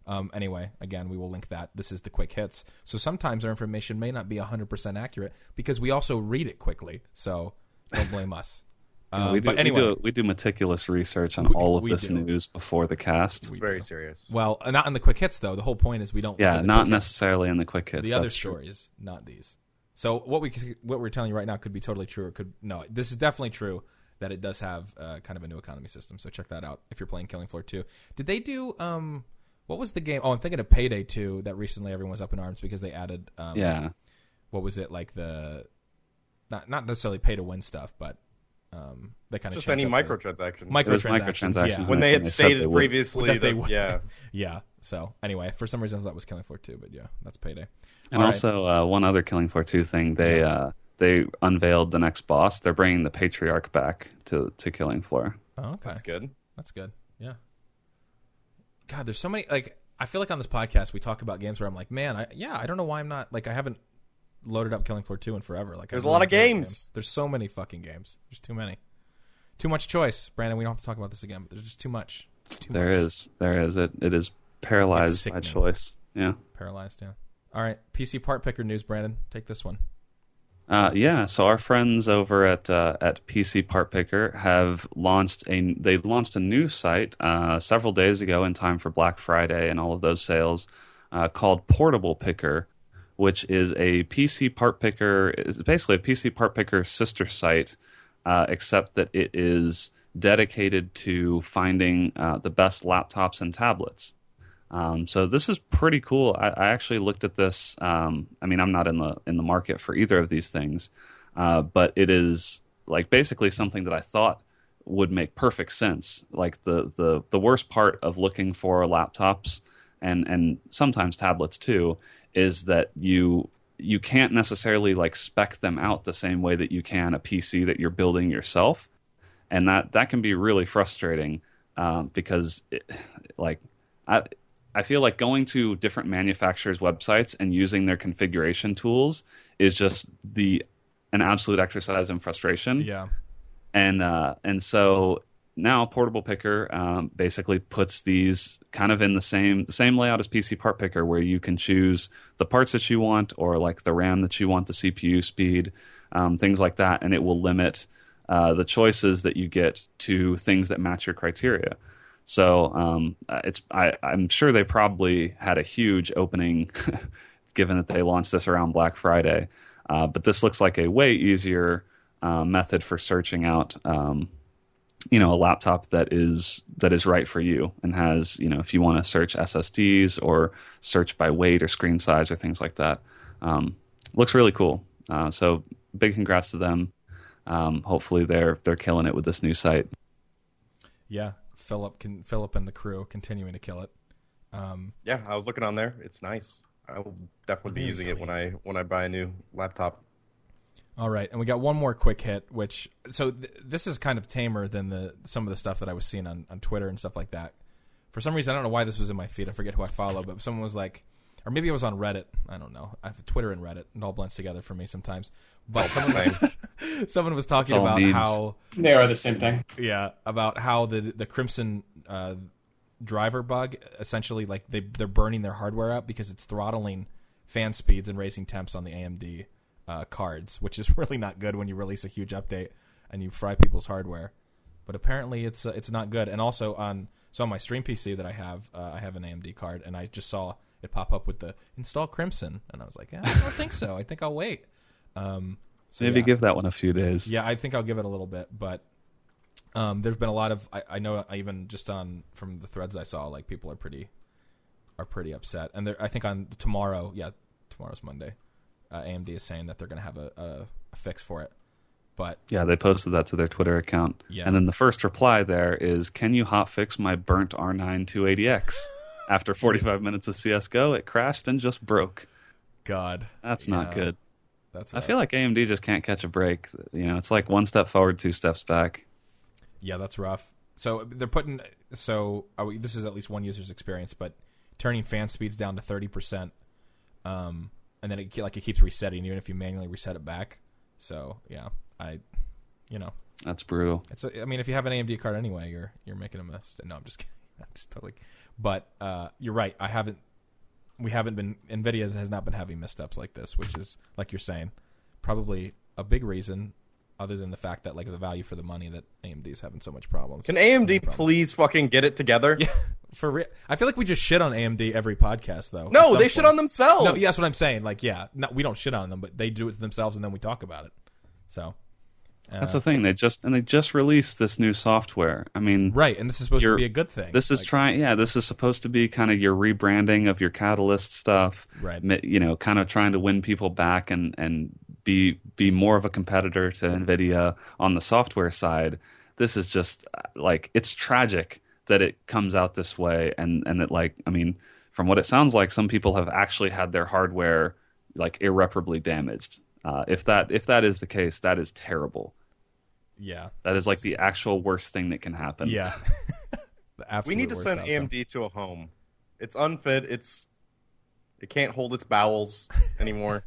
Um, anyway, again, we will link that. This is the quick hits. So sometimes our information may not be 100% accurate because we also read it quickly. So don't blame us. You know, Um, we, do, but anyway, we do we do meticulous research on We- all of this do. news before the cast. It's very serious. well, uh, not in the quick hits though. The whole point is we don't. yeah, not quick hits. necessarily in the quick hits. the other that's true. stories, not these. So what we what we're telling you right now could be totally true or could no. This is definitely true that it does have uh, kind of a new economy system. So check that out if you're playing Killing Floor 2. Did they do um what was the game? Oh, I'm thinking of Payday 2 that recently everyone was up in arms because they added um Yeah, what was it like the not not necessarily pay to win stuff, but um they kind of Just any microtransactions. Microtransactions, microtransactions. yeah. when they had said they stated previously That they that, would. yeah, Yeah. So anyway, for some reason that was Killing Floor 2, but yeah, that's Payday. And All right. also, uh, one other Killing Floor 2 thing, they uh, they unveiled the next boss. They're bringing the Patriarch back to, to Killing Floor. Oh, okay. that's good. That's good. Yeah. God, there's so many. Like, I feel like on this podcast we talk about games where I'm like, man, I, yeah, I don't know why I'm not like I haven't loaded up Killing Floor two in forever. Like, There's a lot of enjoy games. game. There's so many fucking games. There's too many. Too much choice, Brandon. We don't have to talk about this again, but there's just too much. Too There much. is, there is. It it is paralyzed by choice. Yeah. paralyzed. Yeah. All right, PC part picker news, Brandon. Take this one. Uh, yeah, so our friends over at uh, at PC Part Picker have launched a they launched a new site uh, several days ago in time for Black Friday and all of those sales uh, called Portable Picker, which is a PC Part Picker. It's basically a PC Part Picker sister site, uh, except that it is dedicated to finding uh, the best laptops and tablets. Um, so this is pretty cool. I, I actually looked at this. Um, I mean, I'm not in the in the market for either of these things, uh, but it is like basically something that I thought would make perfect sense. Like the the the worst part of looking for laptops and and sometimes tablets too is that you you can't necessarily like spec them out the same way that you can a PC that you're building yourself, and that that can be really frustrating um, because it, like I I feel like going to different manufacturers' websites and using their configuration tools is just the an absolute exercise in frustration. Yeah. And uh, and so now Portable Picker um, basically puts these kind of in the same the same layout as PC Part Picker, where you can choose the parts that you want, or like the RAM that you want, the CPU speed, um, things like that, and it will limit uh, the choices that you get to things that match your criteria. So um, uh, it's I, I'm sure they probably had a huge opening, given that they launched this around Black Friday. Uh, but this looks like a way easier uh, method for searching out, um, you know, a laptop that is that is right for you and has, you know, if you want to search SSDs or search by weight or screen size or things like that. Um, looks really cool. Uh, so big congrats to them. Um, hopefully they're they're killing it with this new site. Yeah. Philip can Philip and the crew continuing to kill it. Um, Yeah, I was looking on there. It's nice. I will definitely be Very using it when I when I buy a new laptop. All right, and we got one more quick hit, which so th- this is kind of tamer than the some of the stuff that I was seeing on, on Twitter and stuff like that. For some reason, I don't know why this was in my feed. I forget who I follow, but someone was like, or maybe it was on Reddit. I don't know. I have Twitter and Reddit. It all blends together for me sometimes. But someone was, someone was talking about memes. how They are the same thing. yeah about how the the Crimson uh, driver bug essentially like they they're burning their hardware up because it's throttling fan speeds and raising temps on the AMD uh, cards, which is really not good when you release a huge update and you fry people's hardware. But apparently it's uh, it's not good. And also on so on my stream PC that I have, uh, I have an AMD card, and I just saw it pop up with the install Crimson, and I was like, eh, I don't think so. I think I'll wait. Um, so Maybe yeah. give that one a few days. Yeah, I think I'll give it a little bit, but Um, there's been a lot of I, I know I even just on from the threads I saw like people are pretty are pretty upset, and I think on tomorrow, yeah, tomorrow's Monday. Uh, AMD is saying that they're going to have a, a, a fix for it, but Yeah, they posted that to their Twitter account. Yeah. And then the first reply there is, "Can you hotfix my burnt R9 280X?" After 45 minutes of CS:GO, it crashed and just broke. God, That's Yeah. not good. that's I feel like AMD just can't catch a break. You know, it's like one step forward, two steps back. Yeah, that's rough. So they're putting so oh, this is at least one user's experience, but turning fan speeds down to thirty percent, um, and then it like it keeps resetting even if you manually reset it back. So yeah, I, you know, That's brutal. it's a, I mean if you have an AMD card anyway, you're you're making a mistake. No, I'm just kidding. I'm just totally. But uh, you're right. I haven't. We haven't been. Nvidia has not been having missteps like this, which is like you're saying, probably a big reason. Other than the fact that like the value for the money that AMD is having so much problems. Can AMD problems. please fucking get it together? Yeah, for real. I feel like we just shit on AMD every podcast, though. No, at some they shit on themselves. No, yeah, that's what I'm saying. Like, yeah, no, we don't shit on them, but they do it to themselves, and then we talk about it. So, uh, That's the thing. They just and they just released this new software. I mean, right, and this is supposed to be a good thing. This is Like, trying, yeah. This is supposed to be kind of your rebranding of your Catalyst stuff, Right. You know, kind of trying to win people back and and be be more of a competitor to Nvidia on the software side. This is just like it's tragic that it comes out this way, and and that like I mean, from what it sounds like, some people have actually had their hardware like irreparably damaged. Uh, if that if that is the case, that is terrible. yeah, That is like the actual worst thing that can happen. yeah. We need to send outcome. AMD to a home. It's unfit. It's it can't hold its bowels anymore.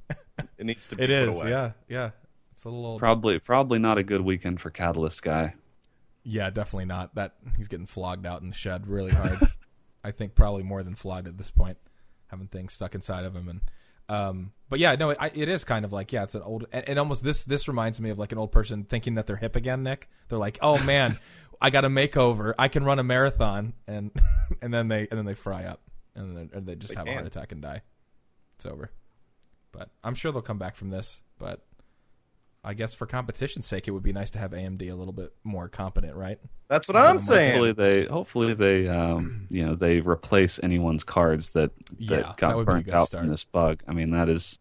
It needs to be It put is, away. yeah, yeah. It's a little old. Probably probably not a good weekend for Catalyst guy. Yeah, definitely not. That he's getting flogged out in the shed really hard. I think probably more than flogged at this point, having things stuck inside of him. And um, but yeah, no, it, I, it is kind of like yeah, it's an old and, and almost this this reminds me of like an old person thinking that they're hip again. Nick, they're like, oh man, I got a makeover. I can run a marathon, and and then they and then they fry up, and then they just They have a heart attack and die. It's over. But I'm sure they'll come back from this. But I guess for competition's sake, it would be nice to have AMD a little bit more competent, right? That's what I'm saying. Hopefully saying. they hopefully they um, you know they replace anyone's cards that that Yeah, got would be a burnt out start. from this bug. I mean that is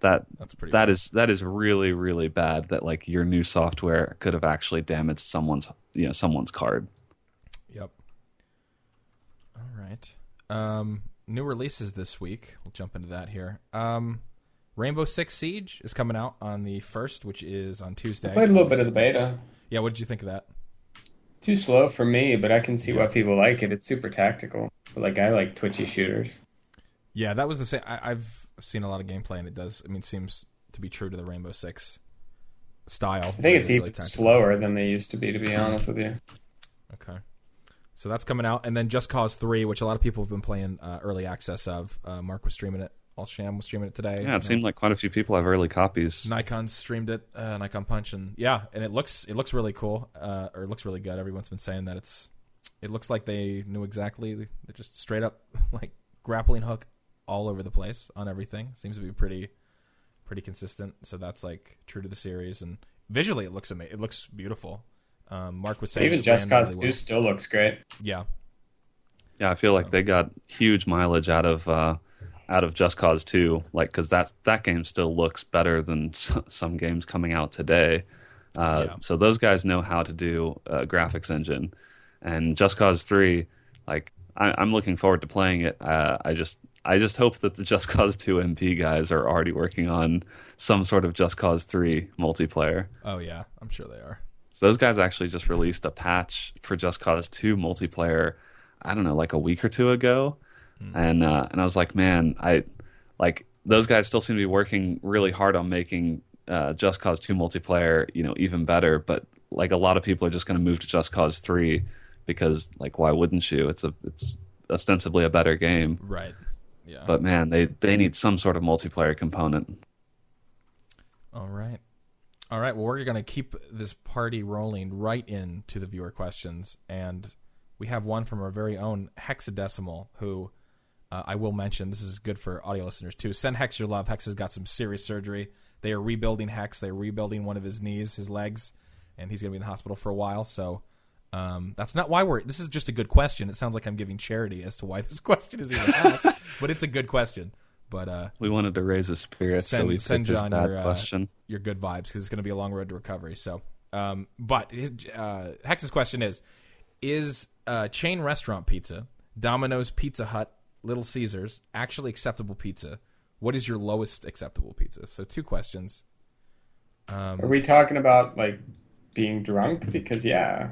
that That's pretty. that bad. is that is really really bad that like your new software could have actually damaged someone's you know someone's card. Yep. All right. Um, new releases this week. We'll jump into that here. Um, Rainbow Six Siege is coming out on the first, which is on Tuesday. I played a little bit of the beta. Yeah, what did you think of that? Too slow for me, but I can see why people like it. It's super tactical. But like I like twitchy shooters. Yeah, that was the same. I, I've seen a lot of gameplay, and it does. I mean, seems to be true to the Rainbow Six style. I think it's even tactical. slower than they used to be, to be honest with you. Okay. So that's coming out, and then Just Cause Three, which a lot of people have been playing uh, early access of. Uh, Mark was streaming it. All Sham was streaming it today. Yeah, And it seemed like quite a few people have early copies. Nikon streamed it, uh, Nikon Punch, and yeah, and it looks it looks really cool, uh, or it looks really good. Everyone's been saying that it's it looks like they knew exactly. They just straight up like grappling hook all over the place on everything. Seems to be pretty pretty consistent. So that's like true to the series, and visually it looks amazing. It looks beautiful. Um, Mark was saying Even it Just Cause really 2 well. still looks great. Yeah, Yeah, I feel like they got huge mileage out of uh, out of Just Cause 2, like because that that game still looks better than s- some games coming out today. Uh, Yeah. So those guys know how to do a graphics engine, and Just Cause 3, like I, I'm looking forward to playing it. Uh, I just I just hope that the Just Cause 2 MP guys are already working on some sort of Just Cause 3 multiplayer. oh yeah, I'm sure they are. So those guys actually just released a patch for Just Cause 2 multiplayer. I don't know, like a week or two ago, and uh, and I was like, man, I like those guys still seem to be working really hard on making uh, Just Cause 2 multiplayer, you know, even better. But like a lot of people are just going to move to Just Cause 3 because like why wouldn't you? It's a it's ostensibly a better game, Right. Yeah. but man, they they need some sort of multiplayer component. All right. All right. Well, we're going to keep this party rolling right into the viewer questions. And we have one from our very own Hexadecimal, who uh, I will mention. This is good for audio listeners, too. Send Hex your love. Hex has got some serious surgery. They are rebuilding Hex. They're rebuilding one of his knees, his legs, and he's going to be in the hospital for a while. So Um, that's not why we're. This is just a good question. It sounds like I'm giving charity as to why this question is even asked, but it's a good question. But uh, We wanted to raise his spirits, so we send John your, uh, your good vibes because it's going to be a long road to recovery. So, um, but his, uh, Hex's question is: Is uh, chain restaurant pizza, Domino's, Pizza Hut, Little Caesars, actually acceptable pizza? What is your lowest acceptable pizza? So, two questions. Um, Are we talking about like being drunk? Because yeah,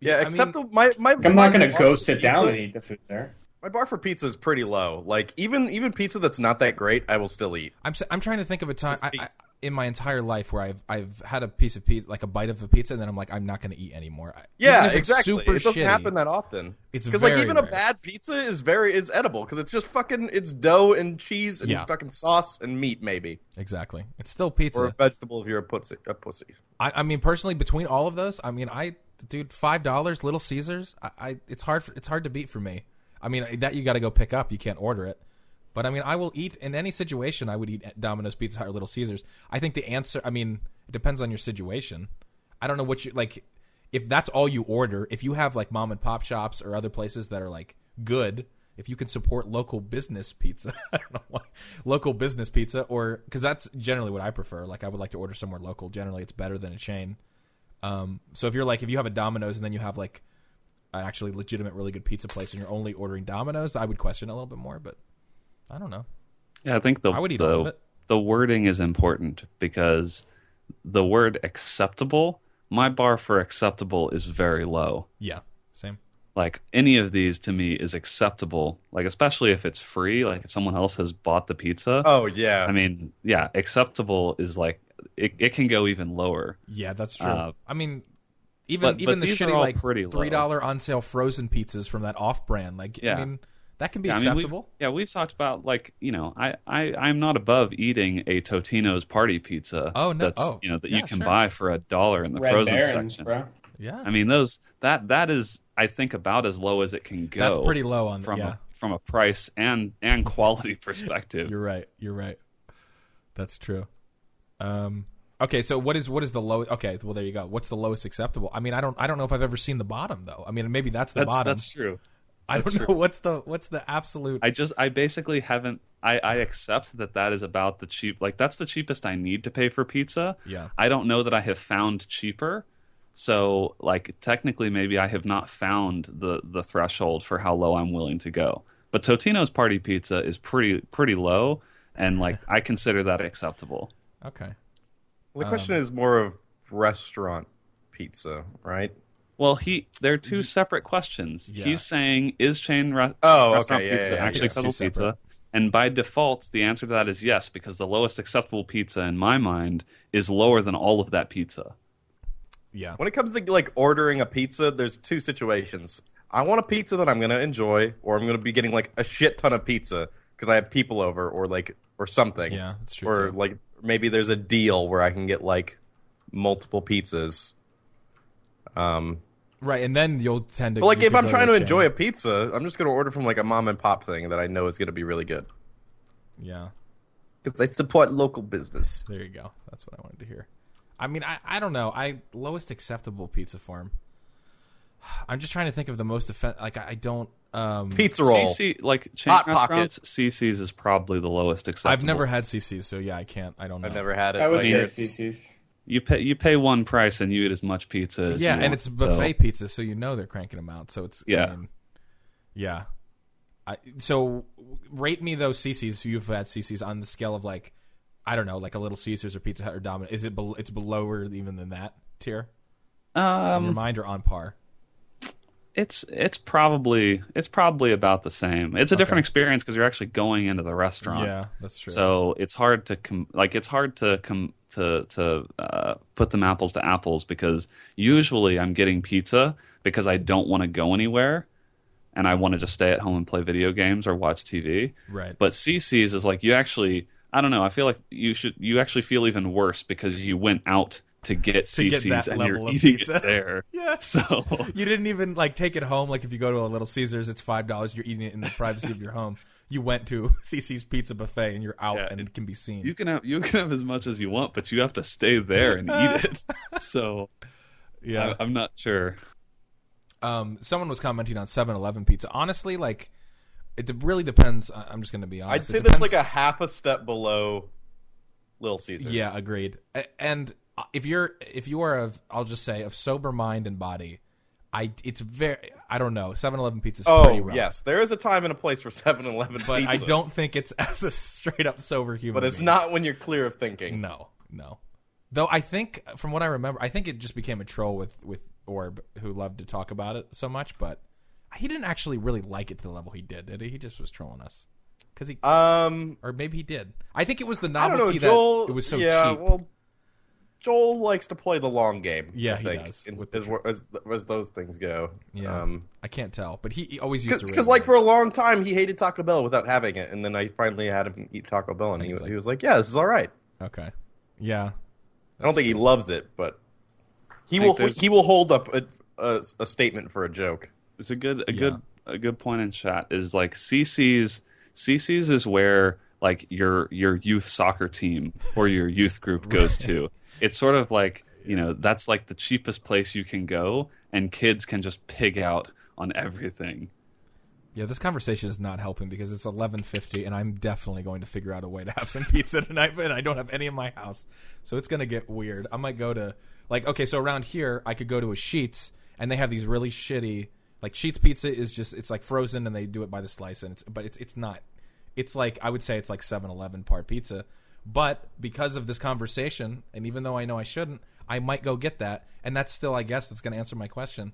Yeah, I mean- except my my. I'm my not gonna go for sit down and eat the food there. My bar for pizza is pretty low. Like even even pizza that's not that great, I will still eat. I'm I'm trying to think of a time I, I, in my entire life where I've I've had a piece of pizza, like a bite of a pizza, and then I'm like, I'm not going to eat anymore. Yeah, exactly. Super it doesn't shitty, happen that often. It's because like even a bad pizza is very is edible because it's just fucking it's dough and cheese and Yeah. fucking sauce and meat maybe Exactly. It's still pizza. or a vegetable if you're a pussy. A pussy. I, I mean, personally, between all of those, I mean, I, dude, five dollars, Little Caesars. I, I, it's hard. For, it's hard to beat for me. I mean, that you got to go pick up. You can't order it. But I mean, I will eat in any situation. I would eat Domino's, Pizza or Little Caesars. I think the answer. I mean, it depends on your situation. I don't know what you like. If that's all you order, if you have like mom and pop shops or other places that are like good, if you can support local business pizza, I don't know why local business pizza, or because that's generally what I prefer. Like I would like to order somewhere local. Generally, it's better than a chain. Um, so if you're like if you have a Domino's and then you have like an actually legitimate, really good pizza place and you're only ordering Domino's, I would question it a little bit more. But I don't know. Yeah, I think the I would eat the, all of it. the wording is important because the word acceptable, my bar for acceptable is very low. Yeah, same. Like any of these to me is acceptable. Like especially if it's free, like if someone else has bought the pizza. Oh yeah, I mean, yeah, acceptable is like it, it can go even lower. Yeah, that's true. Uh, I mean, even but- even but the these shitty like pretty low. three dollar on sale frozen pizzas from that off brand, like Yeah. I mean, that can be Yeah, I mean, we've- acceptable. yeah, we've talked about like you know, I I I'm not above eating a Totino's party pizza. Oh, no. that's, Oh, you know that yeah, you can sure. buy for a dollar in the Red frozen Barons, section. bro. yeah, I mean, those that that is I think about as low as it can go. that's pretty low on from yeah. a, from a price and and quality perspective. You're right. You're right. That's true. Um. Okay, so what is what is the low? Okay, well there you go. What's the lowest acceptable? I mean, I don't I don't know if I've ever seen the bottom though. I mean, maybe that's the that's bottom. that's true. I don't know what's the what's the absolute. I just I basically haven't I, I accept that that is about the cheap like that's the cheapest I need to pay for pizza. Yeah. I don't know that I have found cheaper. So like technically maybe I have not found the the threshold for how low I'm willing to go. But Totino's party pizza is pretty pretty low and like I consider that acceptable. okay. Well, the question um, is more of restaurant pizza, right? Well, he they're two separate questions. Yeah. He's saying is chain re- Oh, restaurant okay, yeah, pizza yeah, yeah. actually acceptable separate. pizza? And by default, the answer to that is yes, because the lowest acceptable pizza in my mind is lower than all of that pizza. Yeah. When it comes to like ordering a pizza, there's two situations. I want a pizza that I'm gonna enjoy, or I'm gonna be getting like a shit ton of pizza because I have people over, or like or something. Yeah, that's true. Or too. like maybe there's a deal where I can get like multiple pizzas. Um, right, and then you'll tend to. but like if I'm trying to a enjoy a pizza, I'm just gonna order from like a mom and pop thing that I know is gonna be really good yeah. because I support local business. There you go. That's what I wanted to hear. I mean, I, I don't know. I lowest acceptable pizza form. I'm just trying to think of the most offen- like I, I don't um Pizza roll. CC like chain Hot Pocket. restaurants, CC's is probably the lowest acceptable. I've never had CC's, so yeah, I can't. I don't know. I've never had it. I would but say it's- CC's. You pay you pay one price and you eat as much pizza as yeah, you and want, it's buffet so- pizza, so you know they're cranking them out. So it's I Yeah. mean, yeah. I, so rate me those CC's. You've had CC's on the scale of like, I don't know, like a Little Caesars or Pizza Hut or Domino. Is it? Be, it's below or even than that tier in your um, mind or on par? It's it's probably it's probably about the same. It's a different experience because you're actually going into the restaurant. Yeah, that's true. So it's hard to com- like it's hard to com- to to uh, put them apples to apples because usually I'm getting pizza because I don't want to go anywhere and I want to just stay at home and play video games or watch TV. right. But CC's is like you actually I don't know. I feel like you should you actually feel even worse because you went out to get To get CC's that and level you're of eating pizza. it there. yeah. So You didn't even like take it home. Like if you go to a Little Caesars, it's five dollars. You're eating it in the privacy of your home. You went to CC's Pizza Buffet and you're out Yeah, and it can be seen. you can have you can have as much as you want, but you have to stay there and eat it. So Yeah. I, I'm not sure. Um, someone was commenting on 7-Eleven pizza. Honestly, like it de- really depends. I- I'm just going to be honest. I'd say that's like a half a step below Little Caesars. Yeah, agreed. A- And if you're if you are of I'll just say of sober mind and body, I it's very I don't know. 7-Eleven pizza is pretty Oh rough. yes, there is a time and a place for 7-Eleven But pizza. I don't think it's as a straight up sober human. But it's being. not when you're clear of thinking. No, no. Though I think, from what I remember, I think it just became a troll with with Orb, who loved to talk about it so much. But he didn't actually really like it to the level he did, did he? He just was trolling us because he, Um, or maybe he did. I think it was the novelty know. Joel, that it was so yeah, cheap. well, Joel likes to play the long game. Yeah, I he think, does, in- with as, as, as those things go. yeah, Um, I can't tell, but he, he always used to because like for a long time he hated Taco Bell without having it, and then I finally had him eat Taco Bell, and he, he's like- he was like, "Yeah, this is all right." okay, yeah, I don't think he loves it, but he will there's- he will hold up a, a, a statement for a joke. It's a good a Yeah. good a good point in chat is like CC's CC's is where like your your youth soccer team or your youth group goes to. It's sort of like you know that's like the cheapest place you can go, and kids can just pig out on everything. yeah. This conversation is not helping because it's eleven fifty, and I'm definitely going to figure out a way to have some pizza tonight. But I don't have any in my house, so it's gonna get weird. I might go to like okay, so around here I could go to a Sheetz, and they have these really shitty like Sheetz pizza is just it's like frozen, and they do it by the slice, and it's but it's it's not. It's like I would say it's like 7-Eleven part pizza, but because of this conversation, and even though I know I shouldn't, I might go get that, and that's still I guess that's going to answer my question.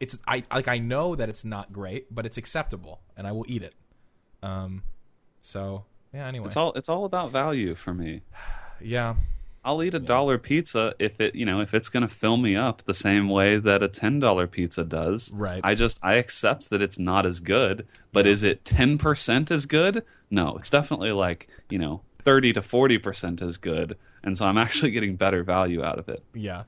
It's I like I know that it's not great, but it's acceptable, and I will eat it. Um, so yeah. Anyway, It's all it's all about value for me. yeah, I'll eat a dollar pizza if it you know if it's going to fill me up the same way that a ten dollar pizza does. Right. I just I accept that it's not as good, but is it ten percent as good? No, it's definitely like you know thirty to forty percent as good, and so I'm actually getting better value out of it. yeah,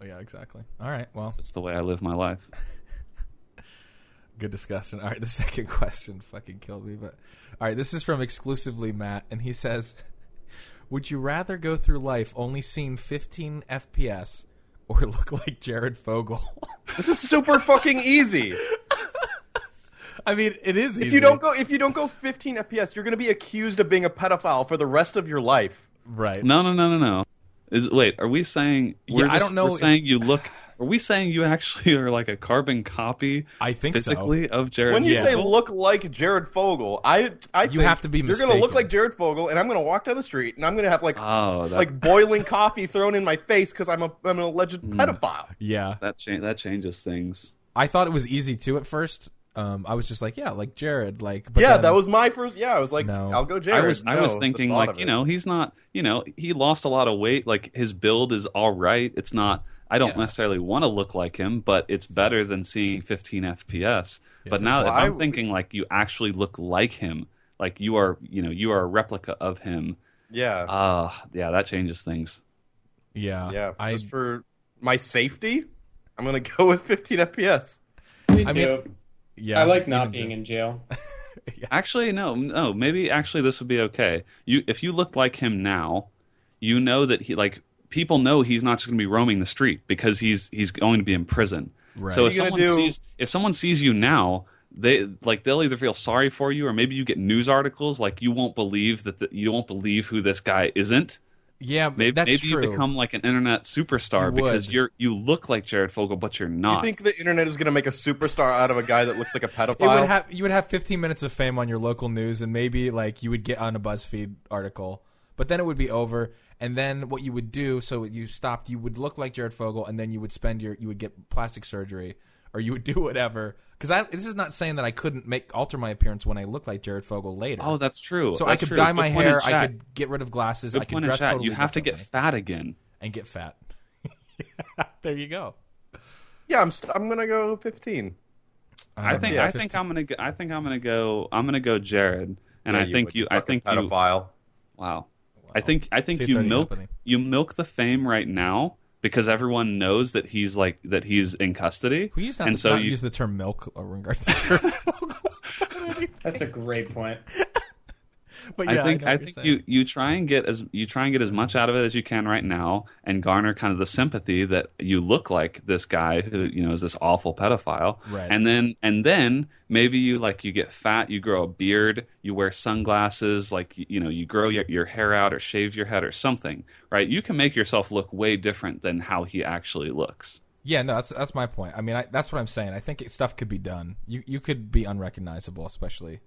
oh, yeah. Exactly. All right. Well, It's the way I live my life. Good discussion. All right, the second question fucking killed me, but all right, this is from exclusively Matt, and he says, "Would you rather go through life only seeing 15 FPS or look like Jared Fogle?" This is super fucking easy. I mean, it is. If easy. you don't go if you don't go 15 FPS, you're going to be accused of being a pedophile for the rest of your life. right, No, no, no, no, no. Is wait, are we saying? We're Yeah, I don't know We're saying you look. Are we saying you actually are like a carbon copy? I think so. physically of Jared. When you Yeah. say look like Jared Fogle, I I You think have to be You're going to look like Jared Fogle, and I'm going to walk down the street, and I'm going to have like Oh, that, like boiling coffee thrown in my face because I'm a I'm an alleged Hmm. pedophile. yeah. that cha- that changes things. I thought it was easy too at first. Um, I was just like, yeah, like Jared, like. But yeah, then- that was my first. Yeah, I was like, No. I'll go Jared. I was I was thinking like you know he's not you know he lost a lot of weight like his build is all right. It's not. I don't Yeah. necessarily want to look like him, but it's better than seeing 15 FPS. but now, if I- I'm thinking like you actually look like him, like you are, you know, you are a replica of him. Yeah, Ah, yeah, that changes things. yeah, yeah. I Just for my safety, I'm going to go with 15 FPS. Me I mean, yeah. I like not even being Jared. in jail. Actually, no, no. Maybe actually this would be okay. You, if you looked like him now, you know that he like people know he's not just going to be roaming the street because he's he's going to be in prison. Right. So if What are you someone do- sees if someone sees you now, they like they'll either feel sorry for you or maybe you get news articles like you won't believe that the, you won't believe who this guy isn't. Yeah, Maybe, that's maybe true. you become like an internet superstar You because would. you're you look like Jared Fogle but you're not. You think the internet is going to make a superstar out of a guy that looks like a pedophile? It would have you would have 15 minutes of fame on your local news, and maybe like you would get on a BuzzFeed article, but then it would be over. And then what you would do, so you stopped, you would look like Jared Fogle, and then you would spend your you would get plastic surgery, or you would do whatever. Because I this is not saying that I couldn't make alter my appearance when I look like Jared Fogle later. oh, that's true. so I could true. dye my point in hair, I could get rid of glasses, Good I could dress totally You have to get fat again. and get fat. there you go. Yeah, I'm. St- I'm going to go 15. I don't think know. I think I'm gonna go, I think I'm gonna go I'm gonna go Jared, and Yeah, I think would, you I fucking think you pedophile. wow. I think I think See, you milk happening. you milk the fame right now because everyone knows that he's like that he's in custody, We used to and to so not you use the term milk in regards to Jared Fogle. That's a great point. but I think I, you're think saying. you you try and get as you try and get as much out of it as you can right now, and garner kind of the sympathy that you look like this guy who you know is this awful pedophile, Right. and then and then maybe you like you get fat, you grow a beard, you wear sunglasses, like you, you know you grow your, your hair out or shave your head or something, right? You can make yourself look way different than how he actually looks. Yeah, no, that's that's my point. I mean, I, that's what I'm saying. I think it, stuff could be done. You you could be unrecognizable, especially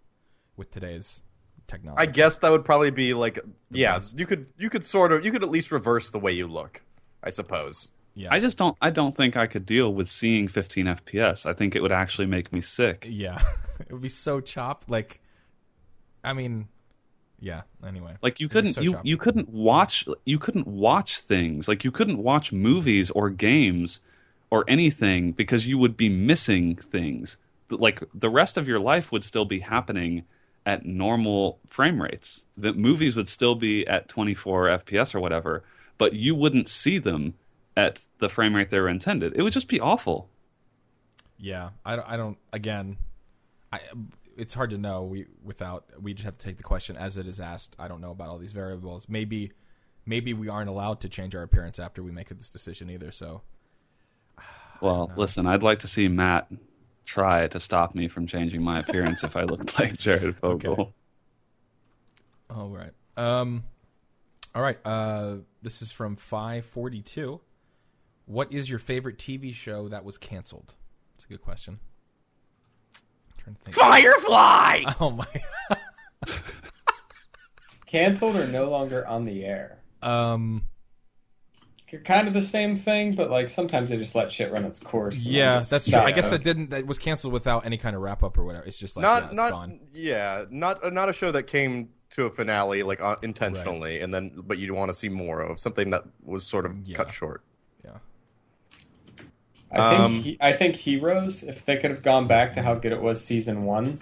with today's technology. I guess that would probably be like yeah, best. you could you could sort of you could at least reverse the way you look, I suppose. Yeah, I just don't I don't think I could deal with seeing 15 FPS. I think it would actually make me sick. yeah, it would be so chopped. Like, I mean, yeah. Anyway, Like you couldn't so you choppy. you couldn't watch you couldn't watch things. Like you couldn't watch movies or games or anything because you would be missing things. Like the rest of your life would still be happening at normal frame rates. The movies would still be at 24 FPS or whatever, but you wouldn't see them at the frame rate they were intended. It would just be awful. Yeah, I don't. I don't again, I. It's hard to know. We without we just have to take the question as it is asked. I don't know about all these variables. Maybe, maybe we aren't allowed to change our appearance after we make this decision either. So Well, listen, I'd like to see Matt try to stop me from changing my appearance if I looked like Jared Fogle. Okay. All right. Um. All right. Uh. This is from five forty two. What is your favorite TV show that was canceled? It's a good question. I'm trying to think. Firefly. Oh my. Canceled or no longer on the air? Um. They're kind of the same thing, but like sometimes they just let shit run its course. Yeah, that's true. I guess that didn't. That was canceled without any kind of wrap up or whatever. It's just like not yeah, it's not gone. yeah, not not a show that came to a finale like uh, intentionally, and then but you want to see more of something that was sort of Yeah. cut short. Yeah. I think Um, he, I think Heroes, if they could have gone back to how good it was season one,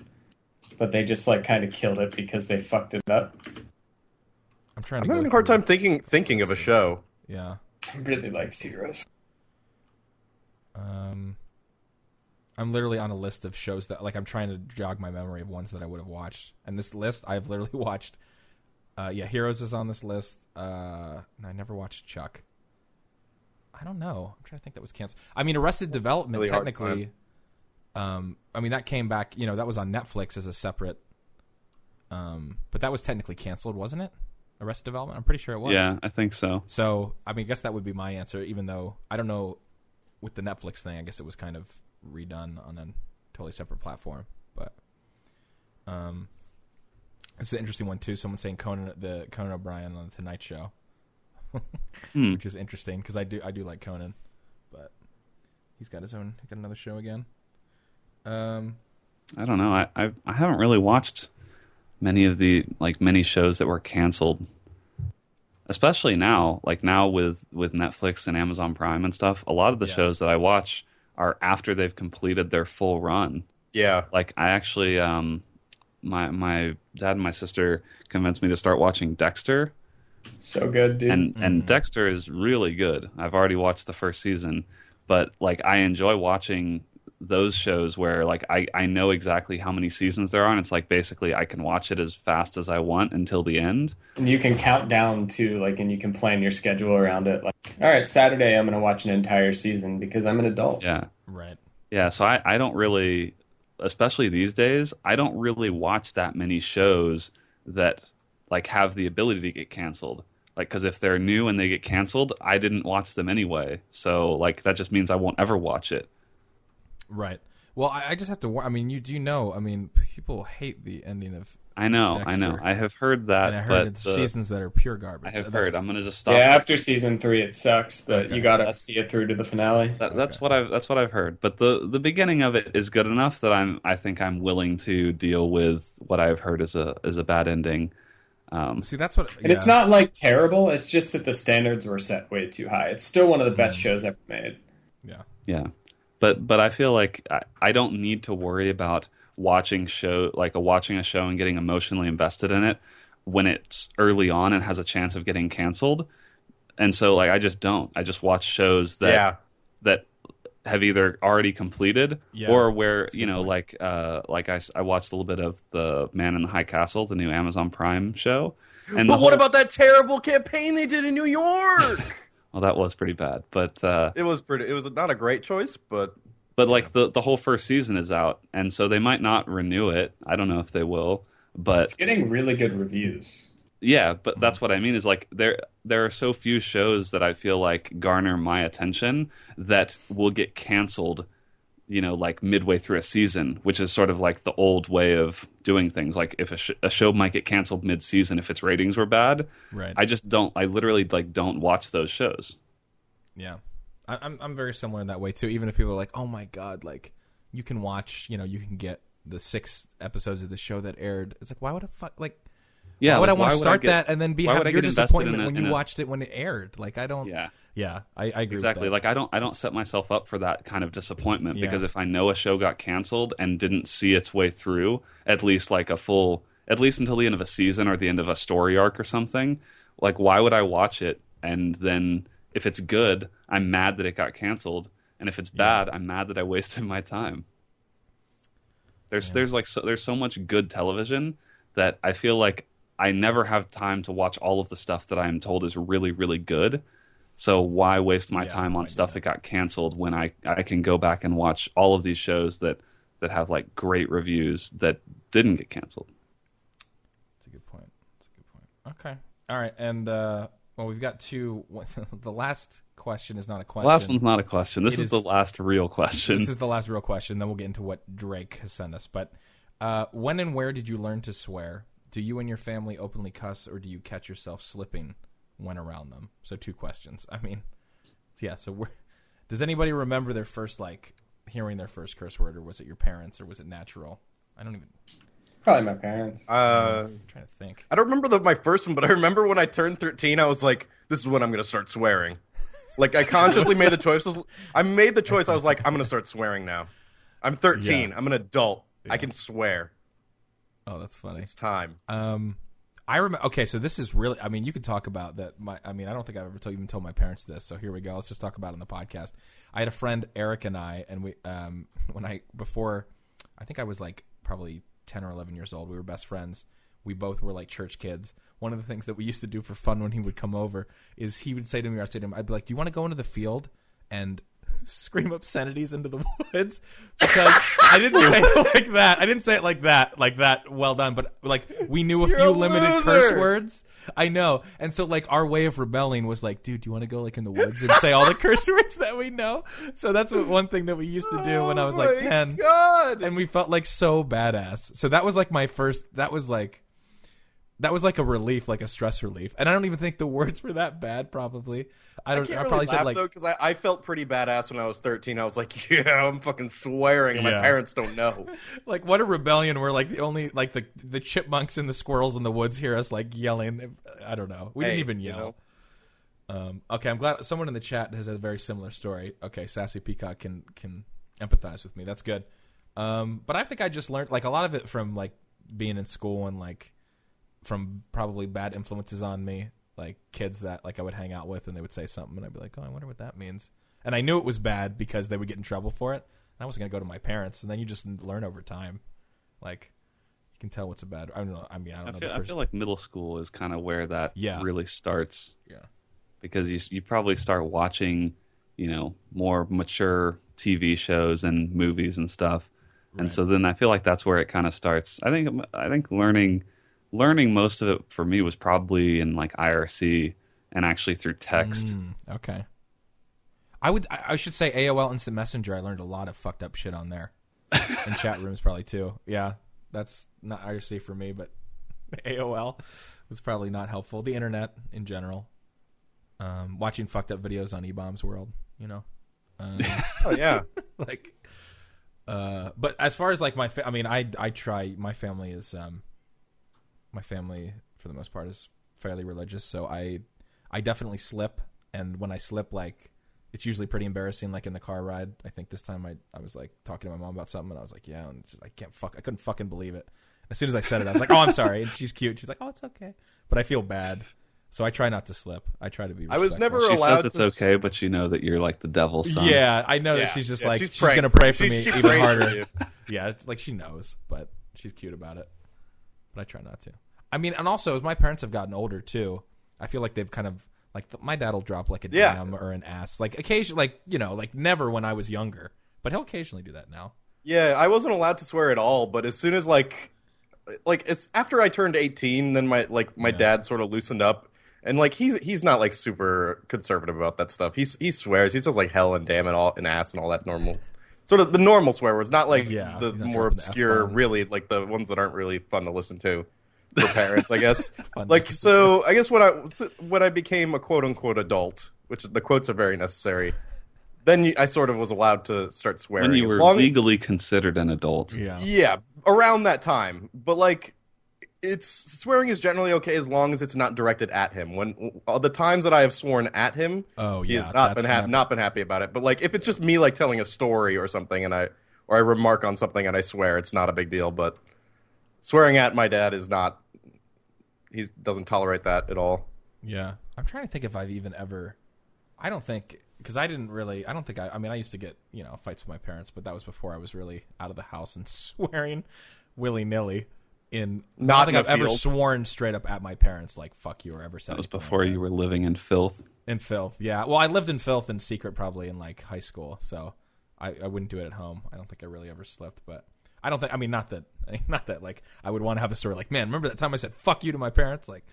but they just like kind of killed it because they fucked it up. I'm trying I'm to. having a hard through- time thinking thinking of a show. Yeah. I really liked Heroes. Um. I'm literally on a list of shows that like I'm trying to jog my memory of ones that I would have watched. And this list I've literally watched. Uh, yeah, Heroes is on this list. Uh, I never watched Chuck. I don't know. I'm trying to think that was canceled. I mean, Arrested Development Really technically. Um, I mean that came back. You know, that was on Netflix as a separate. Um, but that was technically canceled, wasn't it? Arrested Development. I'm pretty sure it was. Yeah, I think so. So, I mean, I guess that would be my answer, even though I don't know with the Netflix thing. I guess it was kind of redone on a totally separate platform. But um, it's an interesting one too. Someone saying Conan, the Conan O'Brien on the Tonight Show, Hmm. which is interesting because I do I do like Conan, but he's got his own. He got another show again. Um, I don't know. I, I I haven't really watched many of the like many shows that were canceled. Especially now, like now with with Netflix and Amazon Prime and stuff, a lot of the Yeah. shows that I watch are after they've completed their full run. Yeah, Like I actually um my my dad and my sister convinced me to start watching Dexter So good, dude. and and Dexter is really good. I've already watched the first season, but like I enjoy watching those shows where like I I know exactly how many seasons there are, and it's like basically I can watch it as fast as I want until the end. And you can count down to like, and you can plan your schedule around it. Like, all right, Saturday I'm going to watch an entire season because I'm an adult. Yeah, right. yeah. So I I don't really, especially these days, I don't really watch that many shows that like have the ability to get canceled. Like, because if they're new and they get canceled, I didn't watch them anyway. So, like, that just means I won't ever watch it. Right. Well, I, I just have to. wa- I mean, you do know. I mean, people hate the ending of, I know, I know. I have heard that, and I heard but it's uh, seasons that are pure garbage. I have That's- heard. I'm gonna just stop. Yeah, after season three, it sucks, but Okay. you got to That's- see it through to the finale. That, That's Okay. what I've that's what I've heard. But the the beginning of it is good enough that I'm I think I'm willing to deal with what I've heard is a is a bad ending. Um, See, that's what. And it's not like terrible. It's just that the standards were set way too high. It's still one of the best shows ever made. Yeah. yeah, but but I feel like I, I don't need to worry about watching show like a watching a show and getting emotionally invested in it when it's early on and has a chance of getting canceled. And so like I just don't. I just watch shows that Yeah. that have either already completed Yeah, or where you know point. like uh like I, s- I watched a little bit of the Man in the High Castle, the new Amazon Prime show. And but what whole- about that terrible campaign they did in New York? Well, that was pretty bad, but uh, it was pretty. It was not a great choice, but but like the the whole first season is out, and so they might not renew it. I don't know if they will, but It's getting really good reviews. Yeah, but that's what I mean is like there there are so few shows that I feel like garner my attention that will get canceled, you know, like midway through a season, which is sort of like the old way of doing things. Like if a, sh- a show might get canceled mid-season if its ratings were bad, Right. I just don't I literally like don't watch those shows. Yeah, I, I'm I'm very similar in that way too. Even if people are like, "Oh my god," like you can watch, you know, you can get the six episodes of the show that aired. It's like, why would I fuck like? Yeah, why would I want to start get- that and then be have your disappointment a- when you a- watched it when it aired? Like I don't. Yeah. Yeah, I, I agree Exactly. With that. Like I don't I don't set myself up for that kind of disappointment Yeah. because if I know a show got canceled and didn't see its way through at least like a full at least until the end of a season or the end of a story arc or something, like why would I watch it and then if it's good, I'm mad that it got canceled and if it's bad, I'm mad that I wasted my time. There's there's like so, there's so much good television that I feel like I never have time to watch all of the stuff that I am told is really really good. So why waste my Yeah, time on stuff that got canceled when I I can go back and watch all of these shows that that have like great reviews that didn't get canceled. That's a good point. That's a good point. Okay. All right. And uh, well, we've got two. the last question is not a question. Last one's not a question. This is the last real question. This is the last real question. Then we'll get into what Drake has sent us. But uh, when and where did you learn to swear? Do you and your family openly cuss, or do you catch yourself slipping when around them? So two questions. I mean, yeah. So where, does anybody remember their first like hearing their first curse word, or was it your parents, or was it natural? I don't even. Probably my parents. uh, I'm trying to think. I don't remember the, my first one, but I remember when I turned 13, I was like, this is when I'm going to start swearing. Like, I consciously made the choice. I made the choice. I was like, I'm going to start swearing now. I'm 13. Yeah. I'm an adult. I can swear. Oh, that's funny. It's time. Um, I remember. Okay, so this is really. I mean, you could talk about that. My, I mean, I don't think I've ever told, even told my parents this. So here we go. Let's just talk about it on the podcast. I had a friend, Eric, and I, and we, um, when I before, I think I was like probably ten or eleven years old. We were best friends. We both were like church kids. One of the things that we used to do for fun when he would come over is he would say to me, I'd say to him, I'd be like, "Do you want to go into the field and scream obscenities into the woods?" Because I didn't say it like that. I didn't say it like that, like that. Well done, but like we knew a You're few a limited curse words. I know, and so like our way of rebelling was like, dude, do you want to go like in the woods and say all the curse words that we know? So that's what one thing that we used to do when I was Oh like ten God. and we felt like so badass. So that was like my first. That was like, that was like a relief, like a stress relief. And I don't even think the words were that bad. Probably, I I don't. can't I, really probably said like, though because I, I felt pretty badass when I was 13. I was like, yeah, I'm fucking swearing, and Yeah. my parents don't know. like what a rebellion. We're like the only like the the chipmunks and the squirrels in the woods hear us like yelling. I don't know. We didn't Hey, even you yell. Um, okay, I'm glad someone in the chat has a very similar story. Okay, Sassy Peacock can can empathize with me. That's good. Um, but I think I just learned like a lot of it from like being in school and like from probably bad influences on me, like kids that like I would hang out with and they would say something and I'd be like, oh, I wonder what that means. And I knew it was bad because they would get in trouble for it. I wasn't gonna go to my parents, and then you just learn over time. Like you can tell what's a bad. I don't know. I mean, I don't I know. feel, the I feel like middle school is kind of where that Yeah. really starts yeah. because you you probably start watching, you know, more mature TV shows and movies and stuff. And so then I feel like that's where it kind of starts. I think I think learning learning most of it for me was probably in like IRC and actually through text. Mm, okay. I would. I I should say AOL Instant Messenger. I learned a lot of fucked up shit on there, and chat rooms probably too. Yeah, that's not IRC for me, but AOL was probably not helpful. The internet in general, um, watching fucked up videos on eBaum's World. You know, um, Oh yeah. like, uh, but as far as like my, fa- I mean, I I try. My family is, um, my family for the most part is fairly religious, so I I definitely slip, and when I slip, like it's usually pretty embarrassing. Like in the car ride, I think this time I I was like talking to my mom about something, and I was like, yeah, and just, I can't fuck, I couldn't fucking believe it. As soon as I said it, I was like, oh, I'm sorry, and she's cute. She's like, oh, it's okay, but I feel bad. So I try not to slip. I try to be. I was never She allowed says it's to- okay, but you know that you're like the devil's son. Yeah, I know Yeah, that she's just yeah, like she's she's, gonna pray for She- me she even harder. yeah, it's like she knows, but she's cute about it. But I try not to. I mean, and also as my parents have gotten older too, I feel like they've kind of like the, my dad will drop like a Yeah. damn or an ass, like occasionally, like you know, like never when I was younger, but he'll occasionally do that now. Yeah, I wasn't allowed to swear at all, but as soon as like like it's after I turned 18, then my like my Yeah. dad sort of loosened up. And like he's he's not like super conservative about that stuff. He's he swears. He says like hell and damn and all and ass and all that normal sort of the normal swear words, not like Yeah, the not more obscure, F-bomb. really like the ones that aren't really fun to listen to for parents, I guess. Like so, I guess when I when I became a quote unquote adult, which the quotes are very necessary, then you, I sort of was allowed to start swearing. When you as were long- legally considered an adult. Yeah, yeah, around that time. But like, it's swearing is generally okay as long as it's not directed at him. When all the times that I have sworn at him, Oh, he yeah, has not been ha- never- not been happy about it. But like, if it's just me like telling a story or something, and I or I remark on something and I swear, it's not a big deal. But swearing at my dad is not. He doesn't tolerate that at all. Yeah, I'm trying to think if I've even ever. I don't think because I didn't really. I don't think I. I mean, I used to get you know fights with my parents, but that was before I was really out of the house and swearing willy nilly. In I Not don't think in I've the ever sworn straight up at my parents like "fuck you" or ever said That was anything like before you were living in filth. in filth. Yeah, well, I lived in filth in secret probably in like high school, so I, I wouldn't do it at home. I don't think I really ever slipped, but I don't think. I mean, not that, not that like I would want to have a story like, man, remember that time I said "fuck you" to my parents? Like,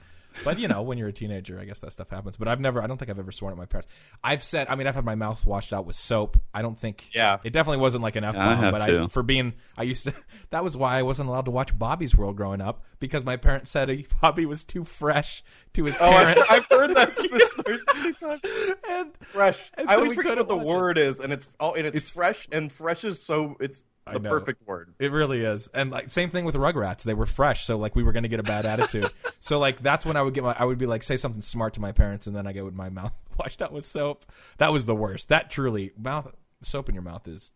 but you know, when you're a teenager, I guess that stuff happens. But I've never. I don't think I've ever sworn at my parents. I've said. I mean, I've had my mouth washed out with soap. I don't think. Yeah. It definitely wasn't like an f I bomb, have but I for being. I used to. That was why I wasn't allowed to watch Bobby's World growing up because my parents said he, Bobby was too fresh to his Oh, parents. I, I've heard that this story too many times. and fresh. And I so always we forget what the word is, and it's oh, and it's, fresh, and fresh is so it's I the know. perfect word. It really is, and like same thing with Rugrats. They were fresh, so like we were going to get a bad attitude. so like that's when I would get my, I would be like say something smart to my parents, and then I get with my mouth washed out with soap. That was the worst. That truly mouth soap in your mouth is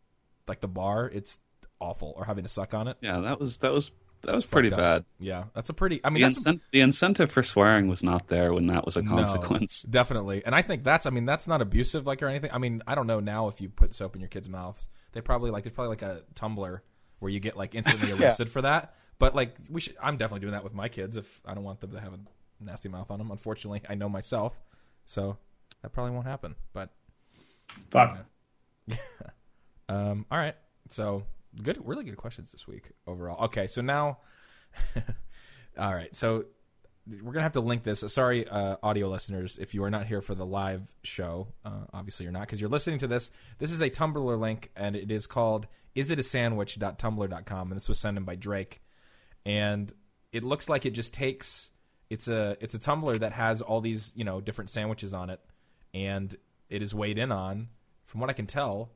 like the bar. It's awful, or having to suck on it. Yeah, that was that was that was pretty fucked up. bad. Yeah, that's a pretty. I mean, The, that's incen- the incentive for swearing was not there when that was a No, consequence. definitely, and I think that's. I mean, that's not abusive, like or anything. I mean, I don't know now if you put soap in your kids' mouths, they probably like there's probably like a tumbler where you get like instantly arrested for that. But like we should, I'm definitely doing that with my kids if I don't want them to have a nasty mouth on them. Unfortunately, I know myself, so that probably won't happen. But Fuck. um, all right, so good, really good questions this week overall. Okay, so now, all right, so we're gonna have to link this. Sorry, uh, audio listeners, if you are not here for the live show, uh, obviously you're not because you're listening to this. This is a Tumblr link, and it is called isitasandwich.tumblr.com, and this was sent in by Drake, and it looks like it just takes it's a it's a Tumblr that has all these you know different sandwiches on it, and it is weighed in on. From what I can tell,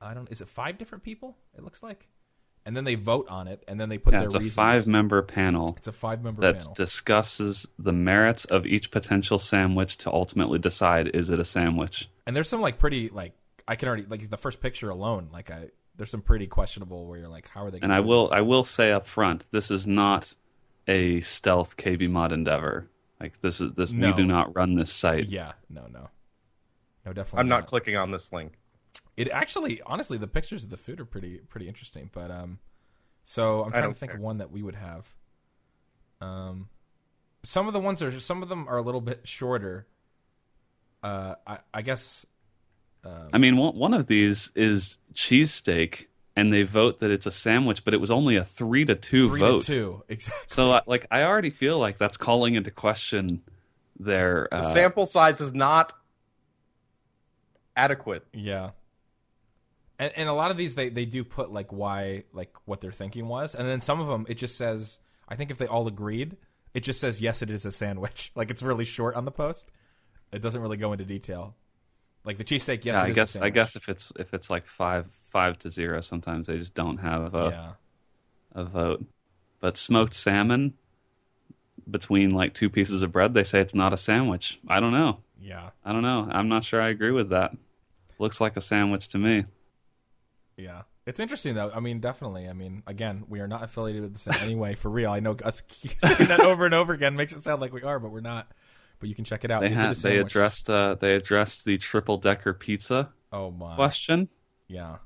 I don't. Is it five different people? It looks like, and then they vote on it, and then they put Yeah, their it's a reasons. five-member panel It's a five member that panel. discusses the merits of each potential sandwich to ultimately decide is it a sandwich. and there's some like pretty like I can already like the first picture alone like I there's some pretty questionable where you're like how are they And gonna I will this? I will say up front, this is not a stealth KB Mod endeavor. Like this is this No. we do not run this site. yeah no no no definitely I'm not clicking on this link. It actually honestly the pictures of the food are pretty pretty interesting but um so I'm trying to think care. of one that we would have um some of the ones are some of them are a little bit shorter uh I, I guess I mean, one, one of these is cheesesteak, and they vote that it's a sandwich, but it was only a three to two three vote. to two exactly So, uh, like, I already feel like that's calling into question their. The Uh, sample size is not adequate. Yeah. And, and a lot of these they, they do put like why like what their thinking was and then some of them it just says I think if they all agreed it just says yes it is a sandwich like it's really short on the post it doesn't really go into detail like the cheesesteak yes yeah, it I is a guess. I guess if it's if it's like five five to zero, sometimes they just don't have a, yeah a vote. But smoked salmon between like two pieces of bread, they say it's not a sandwich. I don't know. yeah I don't know. I'm not sure I agree with that. Looks like a sandwich to me. Yeah it's interesting though I mean definitely I mean again we are not affiliated with the same anyway for real I know us saying that over and over again makes it sound like we are but we're not but you can check it out. They it they addressed uh, they addressed the triple decker pizza Oh my. question, Yeah.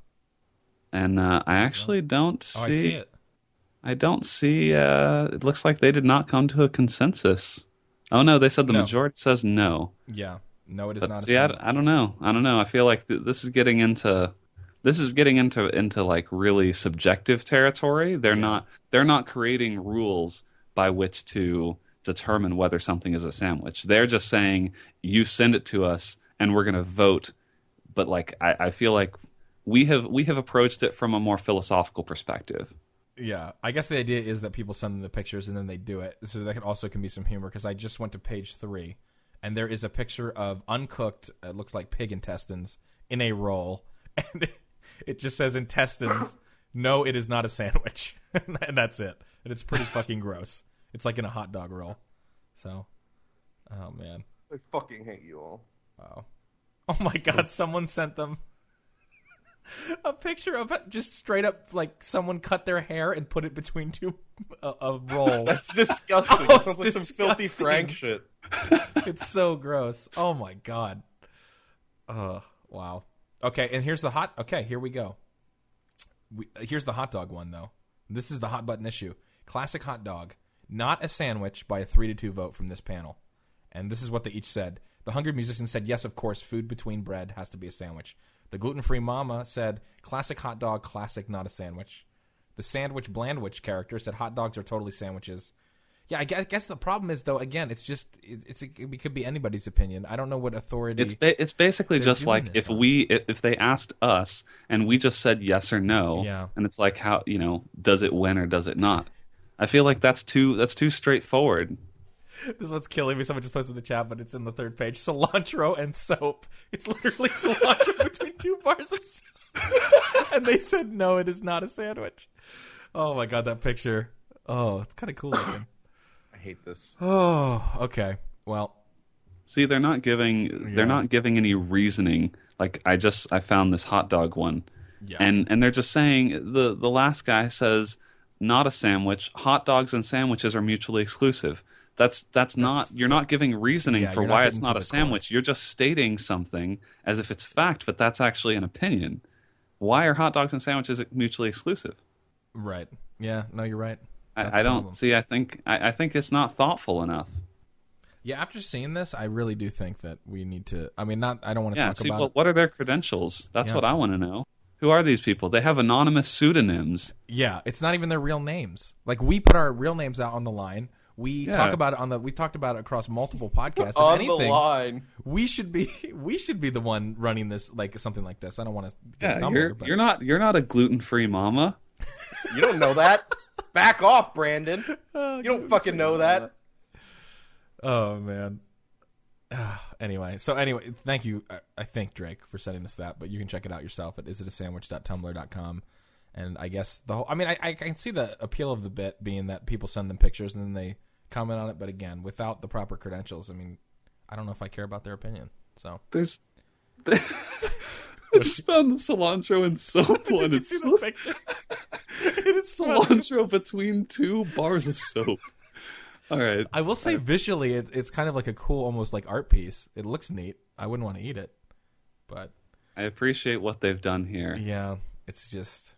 and uh, I actually don't see. Oh, I see it. I don't see. Uh, it looks like they did not come to a consensus. Oh no, they said the No. majority says no. Yeah. No, it is But not. see. I don't know. I don't know. I feel like th- this is getting into this is getting into into like really subjective territory. They're not they're not creating rules by which to determine whether something is a sandwich. They're just saying you send it to us and we're going to vote. But like I, I feel like we have we have approached it from a more philosophical perspective. Yeah, I guess the idea is that people send them the pictures and then they do it. So that can also can be some humor because I just went to page three, and there is a picture of uncooked. It looks like pig intestines in a roll, and it, it just says intestines. no, it is not a sandwich, and that's it. And it's pretty fucking gross. It's like in a hot dog roll. So, oh man, I fucking hate you all. wow. Oh my god, someone sent them. A picture of it, just straight up like someone cut their hair and put it between two a, a roll. That's disgusting. Oh, That sounds like some filthy. Frank shit. it's so gross. Oh my god. Oh wow. Okay, and here's the hot. Okay, here we go. We, uh, here's the hot dog one though. This is the hot button issue. Classic hot dog, not a sandwich, by a three to two vote from this panel. And this is what they each said. The hungry musician said, "Yes, of course, food between bread has to be a sandwich." The gluten-free mama said, "Classic hot dog, classic, not a sandwich." The sandwich blandwich character said, "Hot dogs are totally sandwiches." Yeah, I guess, I guess the problem is though. Again, it's just it, it's it could be anybody's opinion. I don't know what authority. It's ba- it's basically just like if on. we if if they asked us and we just said yes or no, Yeah. and it's like how you know does it win or does it not? I feel like that's too that's too straightforward. This is what's killing me. Someone just posted in the chat, but it's in the third page. Cilantro and soap. It's literally cilantro between two bars of soap. and they said no, it is not a sandwich. Oh my god, that picture. Oh, it's kind of cool looking. I hate this. Oh, okay. Well, See, they're not giving Yeah. they're not giving any reasoning. Like I just I found this hot dog one, yeah. and and they're just saying the the last guy says not a sandwich. Hot dogs and sandwiches are mutually exclusive. That's that's, not you're not giving reasoning Yeah, for you're not why it's not a the sandwich. You're just stating something as if it's fact, but that's actually an opinion. Why are hot dogs and sandwiches mutually exclusive? right. Yeah, no, you're right. That's I, I don't problem. see. I think I, I think it's not thoughtful enough. Yeah, after seeing this, I really do think that we need to. I mean, not. I don't want to Yeah. talk See, about well, it. what are their credentials? That's Yeah. what I want to know. Who are these people? They have anonymous pseudonyms. Yeah, it's not even their real names. Like we put our real names out on the line. We Yeah. talk about it on the. We talked about it across multiple podcasts. If On anything, the line. we should be we should be the one running this like something like this. I don't want to Yeah, Tumblr, you're but you're not you're not a gluten free mama. You don't know that. Back off, Brandon. You don't fucking know that. oh man. anyway, so anyway, thank you. I, I thank Drake for sending us that, but you can check it out yourself at isitasandwich.tumblr.com. And I guess the whole. I mean, I, I can see the appeal of the bit being that people send them pictures and then they comment on it, but again, without the proper credentials, I mean, I don't know if I care about their opinion. So There's I just found the cilantro and soap one. You It's see the picture? it is cilantro between two bars of soap. All right. I will say visually, it, it's kind of like a cool, almost like art piece. It looks neat. I wouldn't want to eat it, but I appreciate what they've done here. yeah, it's just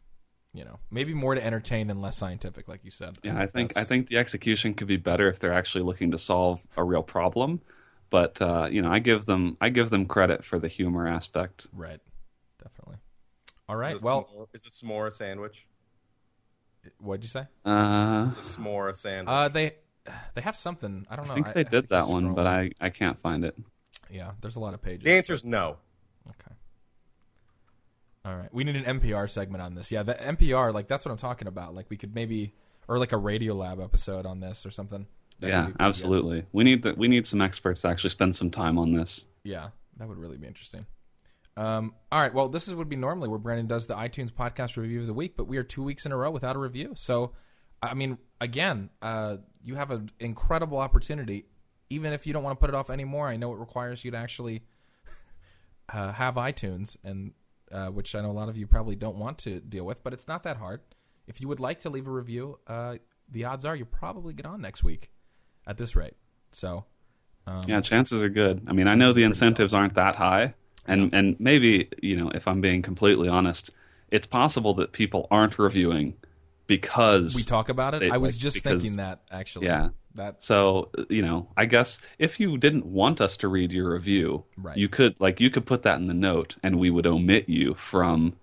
you know maybe more to entertain and less scientific, like you said. Yeah, I think I that's- think the execution could be better if they're actually looking to solve a real problem. But uh, you know, I give them I give them credit for the humor aspect. right, definitely. All right. Is Well, s'more- is a s'more a sandwich? what'd you say? Is Uh, a s'more a sandwich? Uh, they they have something. I don't know. I think I they have did keep that one, but. I I can't find it. yeah, there's a lot of pages. the answer is no. Okay. All right. We need an NPR segment on this. Yeah, the NPR, like that's what I'm talking about. Like we could maybe or like a Radiolab episode on this or something. That yeah, be pretty good. absolutely. We need the, we need some experts to actually spend some time on this. Yeah, that would really be interesting. Um, all right. Well, this is would be normally where Brandon does the iTunes podcast review of the week, but we are two weeks in a row without a review. So, I mean, again, uh, you have an incredible opportunity. Even if you don't want to put it off anymore, I know it requires you to actually uh, have iTunes, and uh, which I know a lot of you probably don't want to deal with, but it's not that hard. If you would like to leave a review, uh, the odds are you'll probably get on next week at this rate. So, Um, Yeah, chances are good. I mean, I know the incentives aren't that high, and and maybe you know, if I'm being completely honest, it's possible that people aren't reviewing because we talk about it. They- I was like, just because- thinking that actually. Yeah. That So you know, I guess if you didn't want us to read your review, Right. you could like you could put that in the note, and we would omit you from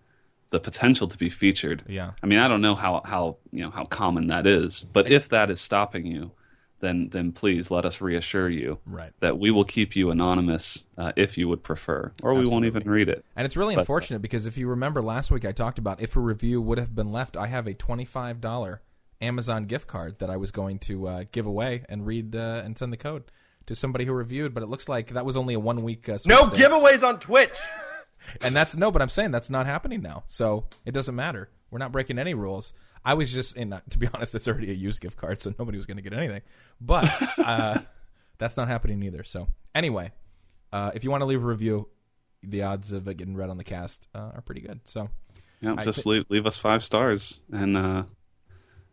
the potential to be featured. Yeah. I mean, I don't know how how you know how common that is, but if that is stopping you, then then please let us reassure you Right. that we will keep you anonymous uh, if you would prefer, or we won't even read it. And it's really But, uh, unfortunate because if you remember last week, I talked about if a review would have been left, I have a twenty-five dollar Amazon gift card that I was going to uh, give away and read uh, and send the code to somebody who reviewed. But it looks like that was only a one-week. Uh, No sweepstakes. giveaways on Twitch. And that's no. But I'm saying that's not happening now, so it doesn't matter. We're not breaking any rules. I was just, and uh, to be honest, it's already a used gift card, so nobody was going to get anything. But uh, that's not happening either. So anyway, uh, if you want to leave a review, the odds of it getting read on the cast uh, are pretty good. So Yeah, I just leave, leave us five stars, and uh,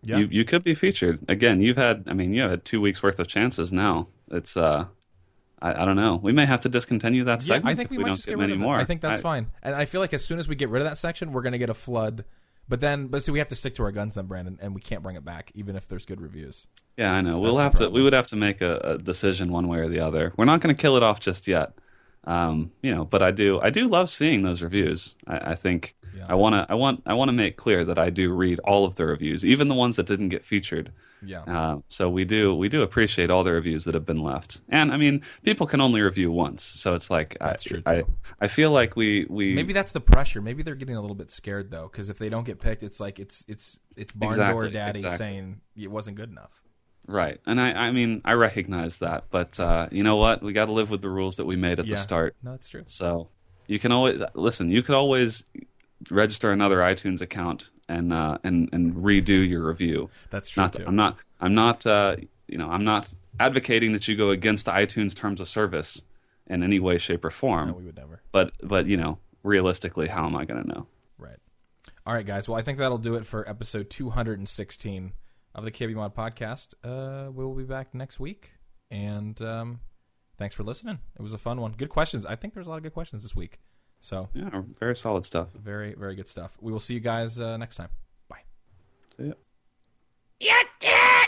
Yeah. you you could be featured again. You've had, I mean, you had two weeks worth of chances now. It's uh, I, I don't know. We may have to discontinue that Yeah, I think if we, we, might don't just get many of it. more. I think that's I- fine, and I feel like as soon as we get rid of that section, we're going to get a flood. But then, but see, we have to stick to our guns then, Brandon, and we can't bring it back, even if there's good reviews. Yeah, I know. We'll the have to. We would have to make a, a decision one way or the other. We're not going to kill it off just yet. Um, you know, but I do. I do love seeing those reviews. I, I think Yeah. I want to. I want. I want to make clear that I do read all of the reviews, even the ones that didn't get featured. Yeah, Uh, so we do. We do appreciate all the reviews that have been left. And I mean, people can only review once, so it's like That's I, true, I. I feel like we we maybe that's the pressure. Maybe they're getting a little bit scared though, because if they don't get picked, it's like it's it's it's barn Exactly, door daddy exactly. saying it wasn't good enough. Right. And I, I mean, I recognize that, but uh, you know what? We got to live with the rules that we made at Yeah. the start. No, that's true. So you can always listen. You could always register another iTunes account and uh, and and redo your review. That's true Not, too. I'm not. I'm not. Uh, you know, I'm not advocating that you go against the iTunes terms of service in any way, shape, or form. No, we would never. But but you know, realistically, how am I going to know? Right. All right, guys. Well, I think that'll do it for episode 216 of the KB Mod podcast. Uh, we'll be back next week, and um, thanks for listening. It was a fun one. Good questions. I think there's a lot of good questions this week. So yeah, very solid stuff. Very very good stuff. We will see you guys uh, next time. Bye. See ya. Yeah.